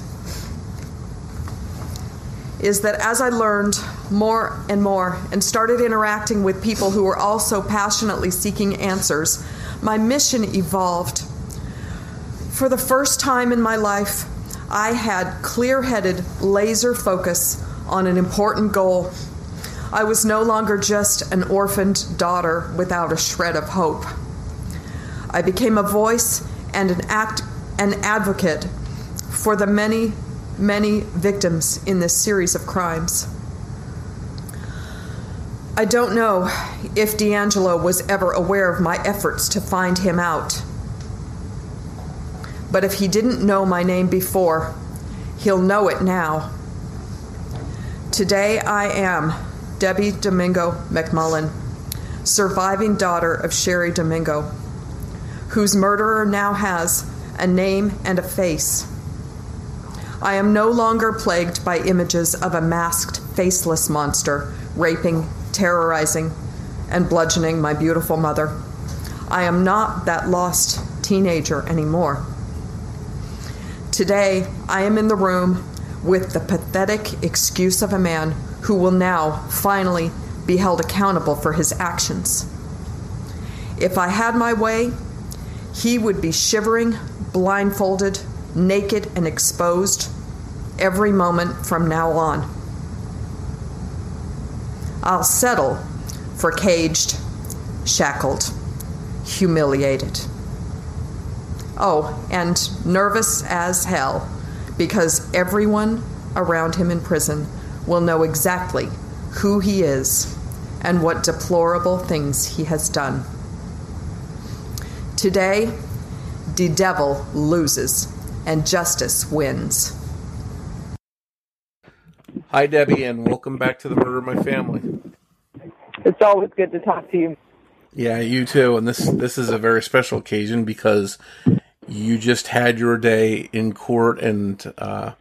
[SPEAKER 4] is that as I learned more and more and started interacting with people who were also passionately seeking answers, my mission evolved for the first time in my life, I had clear headed laser focus on an important goal. I was no longer just an orphaned daughter without a shred of hope. I became a voice and an act an advocate for the many, many victims in this series of crimes. I don't know if DeAngelo was ever aware of my efforts to find him out. But if he didn't know my name before, he'll know it now. Today I am Debbi Domingo McMullen, surviving daughter of Cheri Domingo, whose murderer now has a name and a face. I am no longer plagued by images of a masked, faceless monster raping, terrorizing, and bludgeoning my beautiful mother. I am not that lost teenager anymore. Today, I am in the room with the pathetic excuse of a man who will now finally be held accountable for his actions. If I had my way, he would be shivering, blindfolded, naked, and exposed every moment from now on. I'll settle for caged, shackled, humiliated. Oh, and nervous as hell because everyone around him in prison will know exactly who he is and what deplorable things he has done. Today, the devil loses and justice wins.
[SPEAKER 2] Hi, Debbi, and welcome back to the Murder of My Family.
[SPEAKER 5] It's always good to talk to you.
[SPEAKER 2] Yeah, you too. And this this is a very special occasion because you just had your day in court and uh,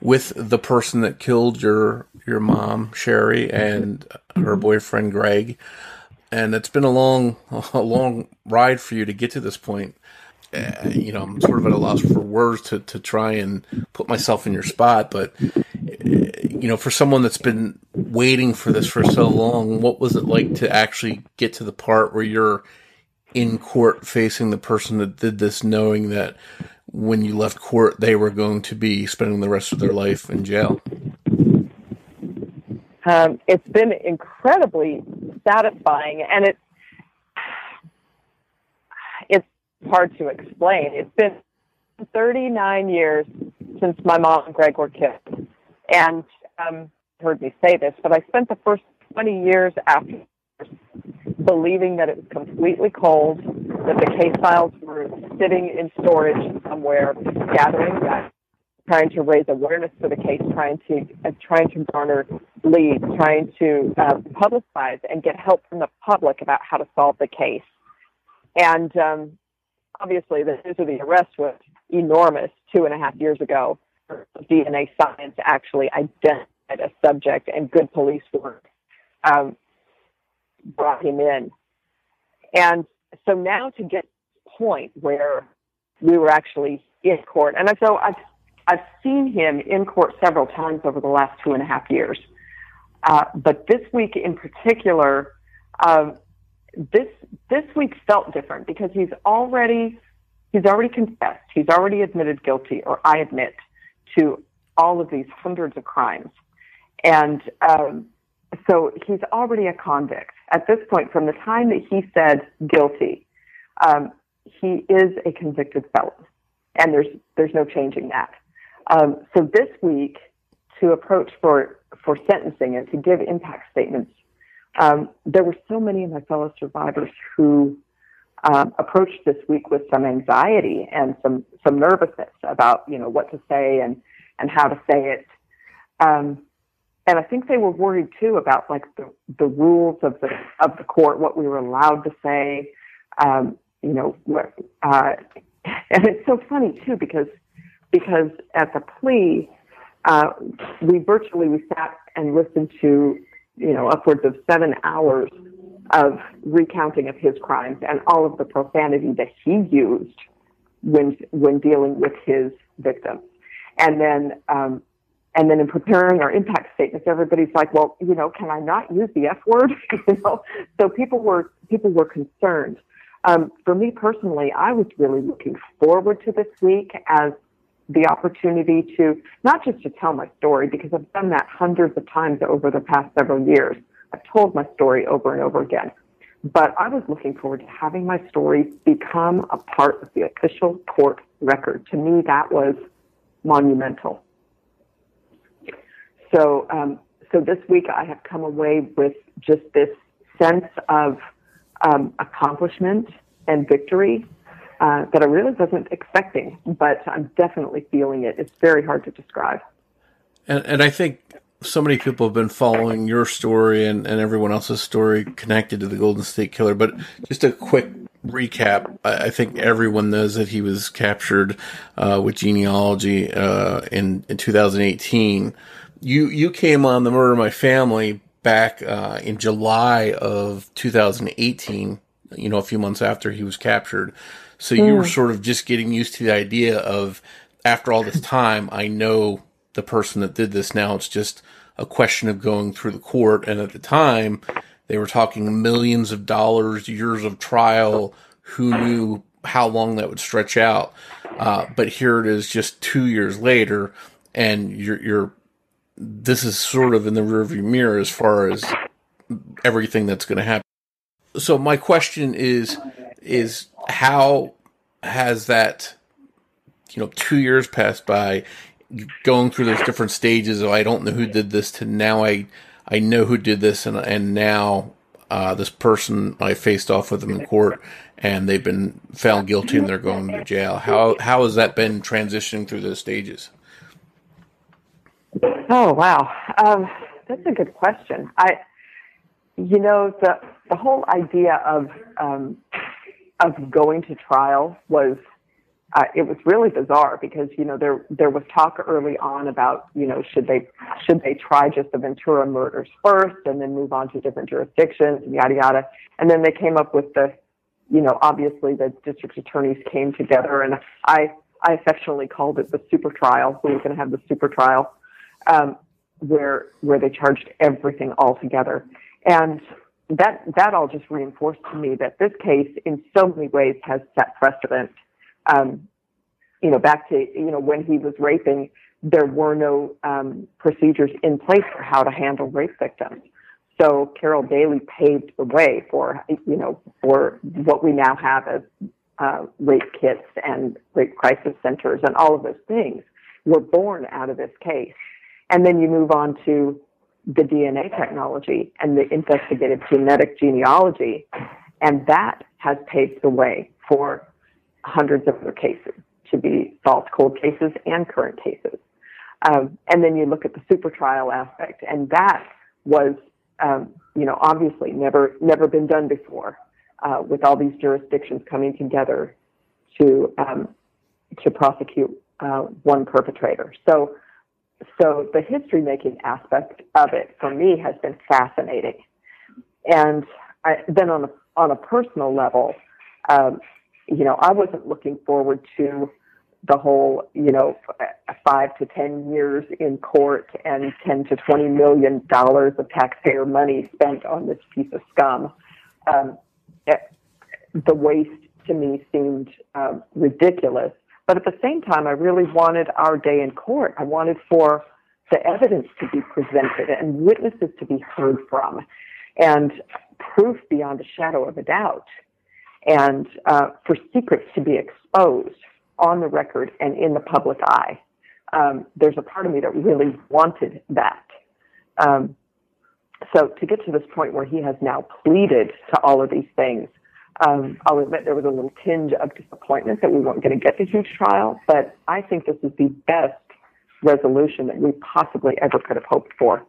[SPEAKER 2] with the person that killed your your mom Cheri and her boyfriend Greg, and it's been a long a long ride for you to get to this point. Uh, you know, I'm sort of at a loss for words to to try and put myself in your spot, but uh, you know, for someone that's been waiting for this for so long, what was it like to actually get to the part where you're in court facing the person that did this, knowing that when you left court, they were going to be spending the rest of their life in jail?
[SPEAKER 5] Um, it's been incredibly satisfying, and it it's hard to explain. It's been 39 years since my mom and Greg were killed, and um, heard me say this, but I spent the first 20 years after believing that it was completely cold, that the case files were sitting in storage somewhere, gathering dust, trying to raise awareness for the case, trying to uh, trying to garner leads, trying to uh, publicize and get help from the public about how to solve the case. And um, obviously, the news of the arrest was enormous two and a half years ago. DNA science actually identified a subject, and good police work um, brought him in. And so now to get to the point where we were actually in court, and so I've I've seen him in court several times over the last two and a half years. Uh, but this week in particular, uh, this this week felt different because he's already he's already confessed, he's already admitted guilty, or I admit to all of these hundreds of crimes, and um, so he's already a convict at this point, from the time that he said guilty, Um, he is a convicted felon, and there's there's no changing that. Um, so this week, to approach for for sentencing and to give impact statements, um, there were so many of my fellow survivors who um, approached this week with some anxiety and some some nervousness about you know what to say and and how to say it. Um, and I think they were worried too about like the, the rules of the of the court, what we were allowed to say. Um, you know, what, uh, and it's so funny too because because at the plea, uh, we virtually we sat and listened to you know upwards of seven hours of recounting of his crimes and all of the profanity that he used when when dealing with his victims. And then um, and then in preparing our impact statements, everybody's like, well, you know, can I not use the F word? you know, so people were people were concerned. Um, for me personally, I was really looking forward to this week as the opportunity to not just to tell my story because I've done that hundreds of times over the past several years. I've told my story over and over again. But I was looking forward to having my story become a part of the official court record. To me, that was monumental. So, um, so this week I have come away with just this sense of um, accomplishment and victory uh, that I really wasn't expecting, but I'm definitely feeling it. It's very hard to describe.
[SPEAKER 2] And, and I think so many people have been following your story and, and everyone else's story connected to the Golden State Killer. But just a quick recap, I, think everyone knows that he was captured uh, with genealogy uh, in, in 2018. You you came on the Murder of My Family back uh, in July of 2018. You know, a few months after he was captured. So you were hmm. sort of just getting used to the idea of after all this time, I know the person that did this. Now it's just a question of going through the court. And at the time, they were talking millions of dollars, years of trial. Who knew how long that would stretch out? Uh, but here it is, just two years later, and you're, you're this is sort of in the rearview mirror as far as everything that's going to happen. So my question is, is how has that, you know, two years passed by? going through those different stages of I don't know who did this to now I I know who did this and and now uh, this person I faced off with them in court and they've been found guilty and they're going to jail. How how has that been transitioning through those stages?
[SPEAKER 5] Oh wow, um, that's a good question. I you know the the whole idea of um, of going to trial was uh, it was really bizarre because you know there there was talk early on about you know should they should they try just the Ventura murders first and then move on to different jurisdictions and yada yada. And then they came up with the you know obviously the district attorneys came together and I I affectionately called it the super trial. We were going to have the super trial um, where where they charged everything all together and that that all just reinforced to me that this case in so many ways has set precedent um, you know, back to, you know, when he was raping, there were no um, procedures in place for how to handle rape victims. So Carol Daly paved the way for, you know, for what we now have as uh, rape kits and rape crisis centers and all of those things were born out of this case. And then you move on to the DNA technology and the investigative genetic genealogy, and that has paved the way for hundreds of other cases to be solved, cold cases and current cases. Um, and then you look at the super trial aspect, and that was, um, you know, obviously never never been done before, uh, with all these jurisdictions coming together to um, to prosecute uh, one perpetrator. So, so the history making aspect of it for me has been fascinating. And I, then on a on a personal level, um, you know, I wasn't looking forward to the whole, you know, five to 10 years in court and 10 to 20 million dollars of taxpayer money spent on this piece of scum. Um, the waste to me seemed um, ridiculous. But at the same time, I really wanted our day in court. I wanted for the evidence to be presented and witnesses to be heard from and proof beyond a shadow of a doubt. and uh, for secrets to be exposed on the record and in the public eye. Um, there's a part of me that really wanted that. Um, so to get to this point where he has now pleaded to all of these things, um, I'll admit there was a little tinge of disappointment that we weren't going to get the huge trial, but I think this is the best resolution that we possibly ever could have hoped for.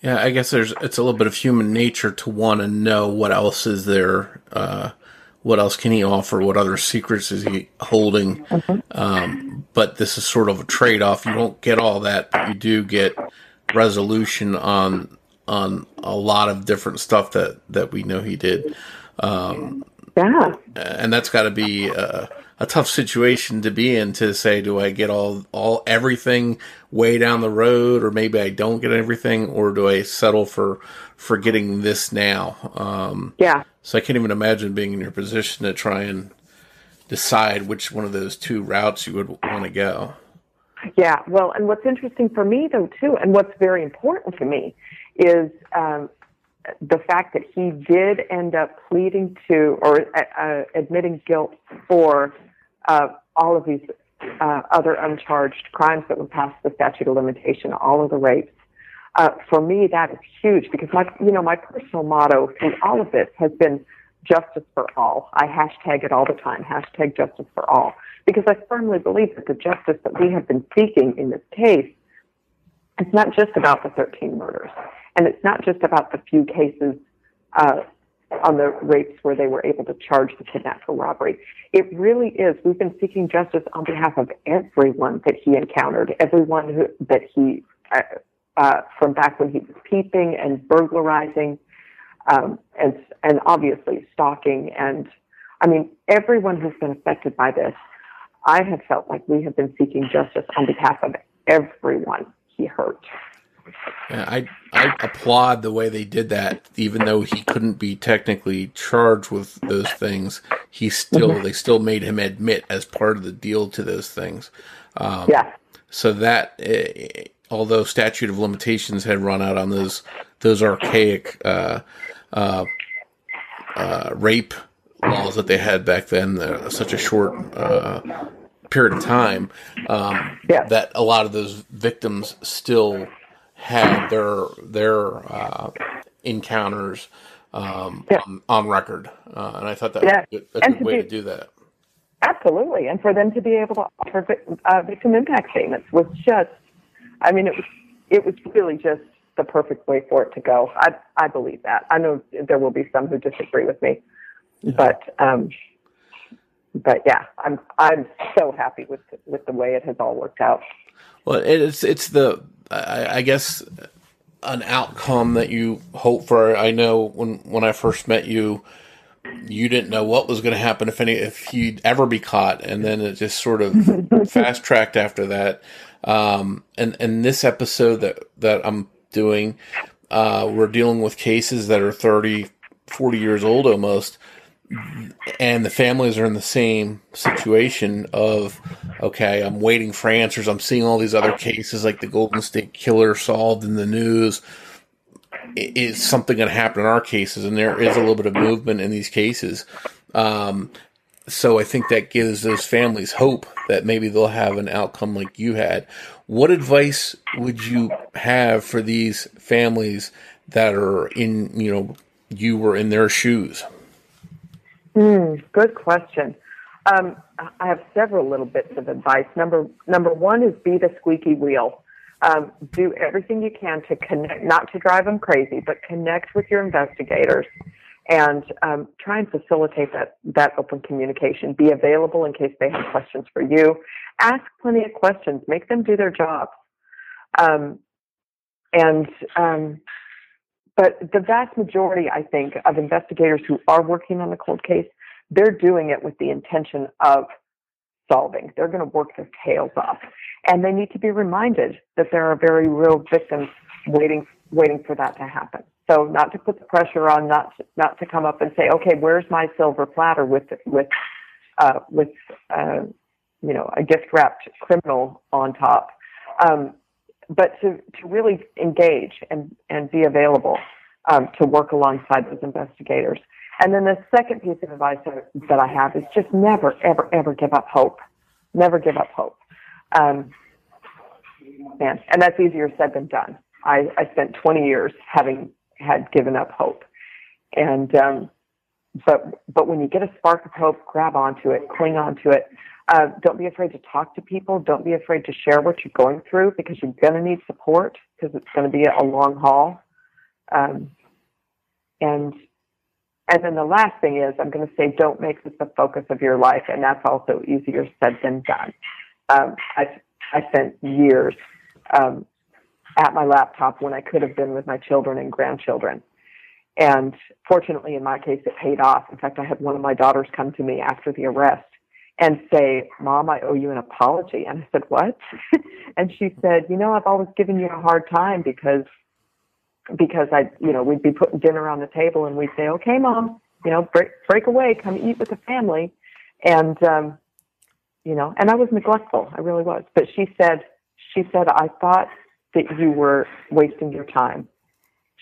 [SPEAKER 2] Yeah, I guess there's it's a little bit of human nature to want to know what else is there, uh, what else can he offer, what other secrets is he holding. Mm-hmm. Um, but this is sort of a trade off. You don't get all that, but you do get resolution on on a lot of different stuff that that we know he did. Um,
[SPEAKER 5] yeah,
[SPEAKER 2] and that's got to be. Uh, a tough situation to be in to say, do I get all all everything way down the road, or maybe I don't get everything, or do I settle for for getting this now? Um,
[SPEAKER 5] yeah.
[SPEAKER 2] So I can't even imagine being in your position to try and decide which one of those two routes you would want to go.
[SPEAKER 5] Yeah. Well, and what's interesting for me though too, and what's very important to me, is um, the fact that he did end up pleading to or uh, uh admitting guilt for uh, all of these uh, other uncharged crimes that were past the statute of limitation, all of the rapes. Uh, for me, that is huge because my, you know, my personal motto through all of this has been justice for all. I hashtag it all the time, hashtag justice for all, because I firmly believe that the justice that we have been seeking in this case, it's not just about the 13 murders, and it's not just about the few cases uh, on the rapes where they were able to charge the kidnap for robbery. It really is. We've been seeking justice on behalf of everyone that he encountered, everyone who, that he, uh, uh, from back when he was peeping and burglarizing, um, and and obviously stalking, and I mean everyone who's been affected by this. I have felt like we have been seeking justice on behalf of everyone he hurt.
[SPEAKER 2] Yeah, I I applaud the way they did that. Even though he couldn't be technically charged with those things, he still mm-hmm. they still made him admit as part of the deal to those things.
[SPEAKER 5] Um, yeah.
[SPEAKER 2] So that, uh, although statute of limitations had run out on those those archaic uh, uh, uh rape laws that they had back then, uh, such a short uh, period of time, um,
[SPEAKER 5] yeah.
[SPEAKER 2] that a lot of those victims still had their their uh, encounters um, yeah. on, on, record, uh, and I thought that yeah. was a good, a good way be, to do that.
[SPEAKER 5] Absolutely, and for them to be able to offer uh, victim impact statements was just, I mean, it was it was really just the perfect way for it to go. I I believe that. I know there will be some who disagree with me, yeah. but um, but yeah, I'm I'm so happy with with the way it has all worked out.
[SPEAKER 2] Well, it's it's the I, I guess an outcome that you hope for. I know when when I first met you, you didn't know what was going to happen if any if he'd ever be caught, and then it just sort of fast tracked after that. Um, and and this episode that that I'm doing, uh, we're dealing with cases that are 30, 40 years old almost and the families are in the same situation of okay i'm waiting for answers. I'm seeing all these other cases like the golden state killer solved in the news. Is something going to happen in our cases? And there is a little bit of movement in these cases. Um, so i think that gives those families hope that maybe they'll have an outcome like you had. What advice would you have for these families that are in you know you were in their shoes
[SPEAKER 5] Mm, good question. Um, I have several little bits of advice. Number number one is be the squeaky wheel. Um, do everything you can to connect, not to drive them crazy, but connect with your investigators and um, try and facilitate that that open communication. Be available in case they have questions for you. Ask plenty of questions. Make them do their jobs. Um, and um, but the vast majority, I think, of investigators who are working on the cold case, they're doing it with the intention of solving. They're going to work their tails off. And they need to be reminded that there are very real victims waiting waiting for that to happen. So not to put the pressure on, not to, not to come up and say, okay, where's my silver platter with with uh, with uh, you know a gift wrapped criminal on top. Um, but to, to really engage and, and be available um, to work alongside those investigators. And then the second piece of advice that I have is just never, ever, ever give up hope. Never give up hope. Um, man, and that's easier said than done. I, I spent 20 years having had given up hope. And, um, but, but when you get a spark of hope, grab onto it, cling onto it. Uh, don't be afraid to talk to people. Don't be afraid to share what you're going through because you're going to need support because it's going to be a long haul. Um, and and then the last thing is, I'm going to say, don't make this the focus of your life, and that's also easier said than done. Um, I I spent years um, at my laptop when I could have been with my children and grandchildren, and fortunately, in my case, it paid off. In fact, I had one of my daughters come to me after the arrest and say, Mom, I owe you an apology. And I said, What? and she said, You know, I've always given you a hard time because because I, you know, we'd be putting dinner on the table and we'd say, okay, mom, you know, break, break away, come eat with the family. And, um, you know, and I was neglectful. I really was. But she said, she said, I thought that you were wasting your time.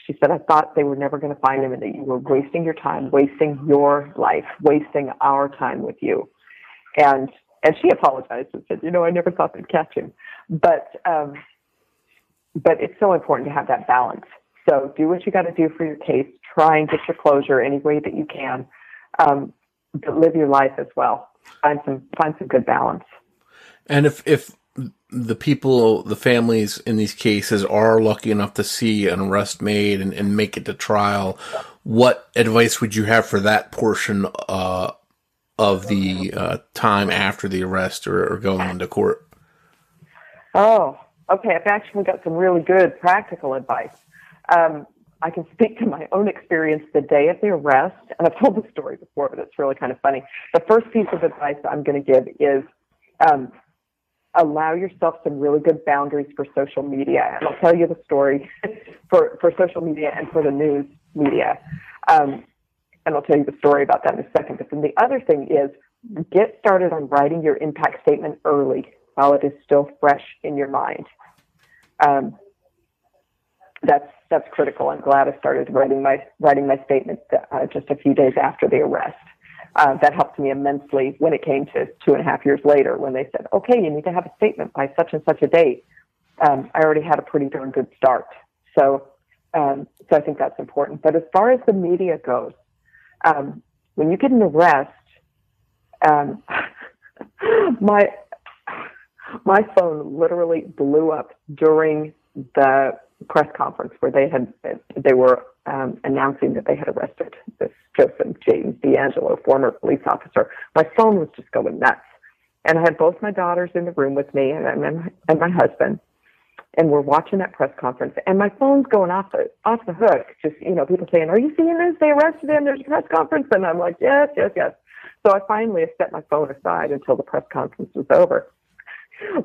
[SPEAKER 5] She said, I thought they were never going to find him and that you were wasting your time, wasting your life, wasting our time with you. And, and she apologized and said, you know, I never thought they'd catch him. But, um, but it's so important to have that balance so do what you got to do for your case. Try and get your closure any way that you can, um, but live your life as well. Find some find some good balance.
[SPEAKER 2] And if if the people, the families in these cases are lucky enough to see an arrest made and, and make it to trial, what advice would you have for that portion uh, of the uh, time after the arrest or, or going into court?
[SPEAKER 5] Oh, okay. I've actually got some really good practical advice. Um, I can speak to my own experience the day of the arrest, and I've told the story before, but it's really kind of funny. The first piece of advice I'm going to give is um, allow yourself some really good boundaries for social media. And I'll tell you the story for, for social media and for the news media. Um, and I'll tell you the story about that in a second. But then the other thing is get started on writing your impact statement early while it is still fresh in your mind. Um, that's that's critical. I'm glad I started writing my writing my statement uh, just a few days after the arrest. Uh, that helped me immensely when it came to two and a half years later when they said, "Okay, you need to have a statement by such and such a date." Um, I already had a pretty darn good start. So, um, so I think that's important. But as far as the media goes, um, when you get an arrest, um, my my phone literally blew up during the press conference where they had they were um, announcing that they had arrested this Joseph James DeAngelo, former police officer. My phone was just going nuts, and I had both my daughters in the room with me and and, and my husband, and we're watching that press conference, and my phone's going off the off the hook. Just you know, people saying, "Are you seeing this? They arrested him. There's a press conference," and I'm like, "Yes, yes, yes." So I finally set my phone aside until the press conference was over.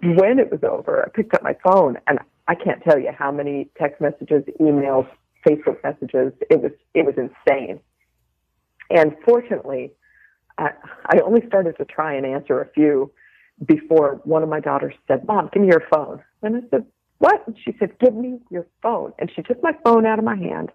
[SPEAKER 5] When it was over, I picked up my phone and I can't tell you how many text messages, emails, Facebook messages. It was it was insane. And fortunately, I, I only started to try and answer a few before one of my daughters said, "Mom, give me your phone." And I said, "What?" And she said, "Give me your phone." And she took my phone out of my hand,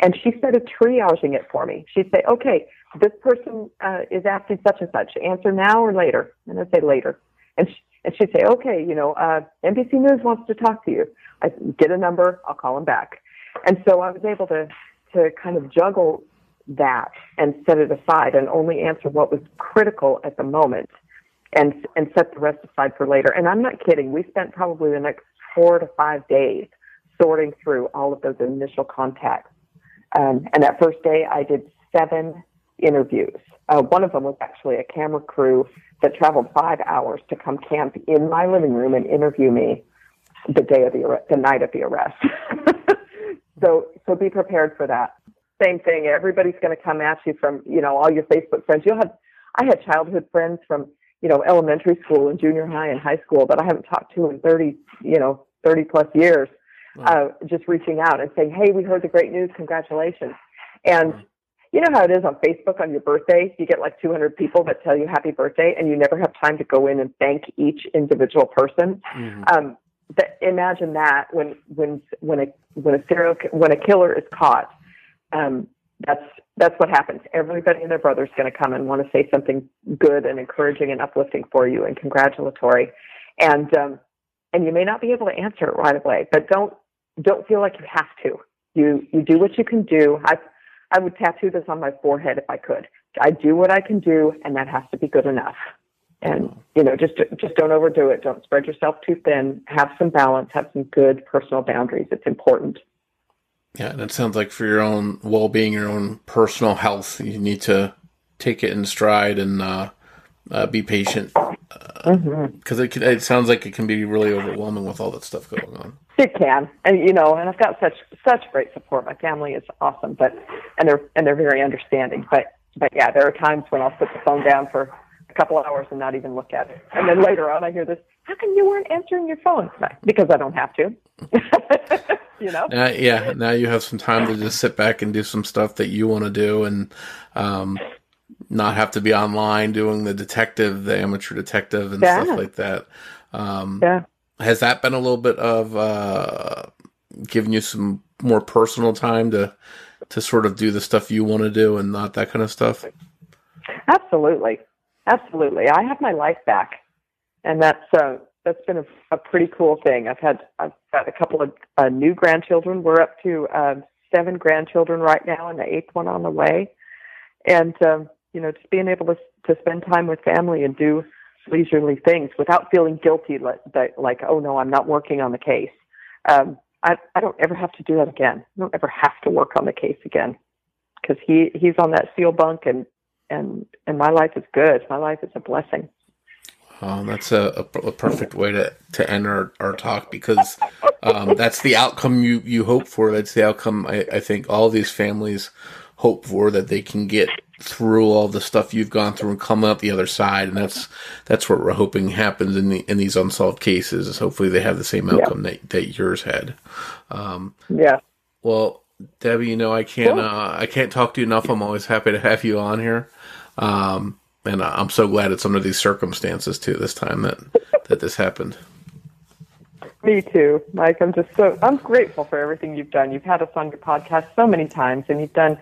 [SPEAKER 5] and she started triaging it for me. She'd say, "Okay, this person uh, is asking such and such. Answer now or later." And I'd say later. And she, and she'd say, okay, you know, uh, NBC News wants to talk to you. I get a number, I'll call them back. And so I was able to, to kind of juggle that and set it aside and only answer what was critical at the moment and, and set the rest aside for later. And I'm not kidding. We spent probably the next four to five days sorting through all of those initial contacts. Um, and that first day I did seven interviews. Uh, one of them was actually a camera crew that traveled five hours to come camp in my living room and interview me the day of the the night of the arrest. so so be prepared for that. Same thing. Everybody's going to come at you from you know all your Facebook friends. You'll have I had childhood friends from you know elementary school and junior high and high school that I haven't talked to in thirty you know thirty plus years. Uh, just reaching out and saying, "Hey, we heard the great news. Congratulations!" And you know how it is on Facebook on your birthday? You get like 200 people that tell you happy birthday, and you never have time to go in and thank each individual person. Mm-hmm. Um, that, imagine that when when when a when a serial when a killer is caught, um, that's that's what happens. Everybody and their brother is going to come and want to say something good and encouraging and uplifting for you and congratulatory, and um, and you may not be able to answer it right away, but don't don't feel like you have to. You you do what you can do. I I would tattoo this on my forehead if I could. I do what I can do, and that has to be good enough. And you know, just just don't overdo it. Don't spread yourself too thin. Have some balance. Have some good personal boundaries. It's important.
[SPEAKER 2] Yeah, and it sounds like for your own well-being, your own personal health, you need to take it in stride and uh, uh, be patient because uh, mm-hmm. it, it sounds like it can be really overwhelming with all that stuff going on.
[SPEAKER 5] It can, and you know, and I've got such such great support. My family is awesome, but and they're and they're very understanding. But but yeah, there are times when I'll put the phone down for a couple of hours and not even look at it, and then later on I hear this: "How come you weren't answering your phone?" Because I don't have to. you know.
[SPEAKER 2] Uh, yeah, now you have some time to just sit back and do some stuff that you want to do, and um, not have to be online doing the detective, the amateur detective, and yeah. stuff like that. Um, yeah. Has that been a little bit of uh, giving you some more personal time to to sort of do the stuff you want to do and not that kind of stuff?
[SPEAKER 5] Absolutely, absolutely. I have my life back, and that's uh, that's been a, a pretty cool thing. I've had I've got a couple of uh, new grandchildren. We're up to uh, seven grandchildren right now, and the eighth one on the way. And um, you know, just being able to to spend time with family and do leisurely things without feeling guilty, like, like oh no, I'm not working on the case. Um, I I don't ever have to do that again. I don't ever have to work on the case again because he he's on that seal bunk and and and my life is good. My life is a blessing.
[SPEAKER 2] Oh, that's a, a, a, perfect way to, to end our, our talk because um, that's the outcome you, you hope for. That's the outcome I, I think all these families hope for that they can get through all the stuff you've gone through and come out the other side. And that's that's what we're hoping happens in the in these unsolved cases. Is hopefully they have the same outcome yeah. that, that yours had.
[SPEAKER 5] Um, yeah.
[SPEAKER 2] Well, Debbi, you know I can't cool. uh, I can't talk to you enough. I'm always happy to have you on here. Um, and I'm so glad it's under these circumstances too. This time that that this happened.
[SPEAKER 5] Me too, Mike. I'm just so I'm grateful for everything you've done. You've had us on your podcast so many times, and you've done.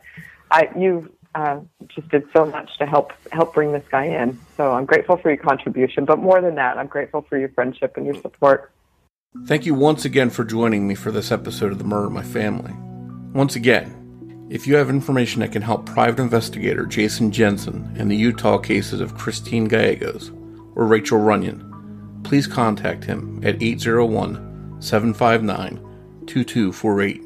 [SPEAKER 5] I you uh, just did so much to help help bring this guy in. So I'm grateful for your contribution, but more than that, I'm grateful for your friendship and your support.
[SPEAKER 2] Thank you once again for joining me for this episode of the Murder of My Family. Once again, if you have information that can help private investigator Jason Jensen in the Utah cases of Christine Gallegos or Rachael Runyan, please contact him at 801 759 2248.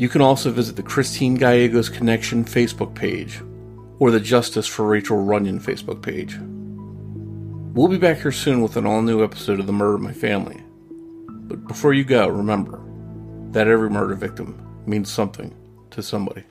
[SPEAKER 2] You can also visit the Christine Gallegos Connection Facebook page or the Justice for Rachael Runyan Facebook page. We'll be back here soon with an all new episode of The Murder of My Family. But before you go, remember that every murder victim means something to somebody.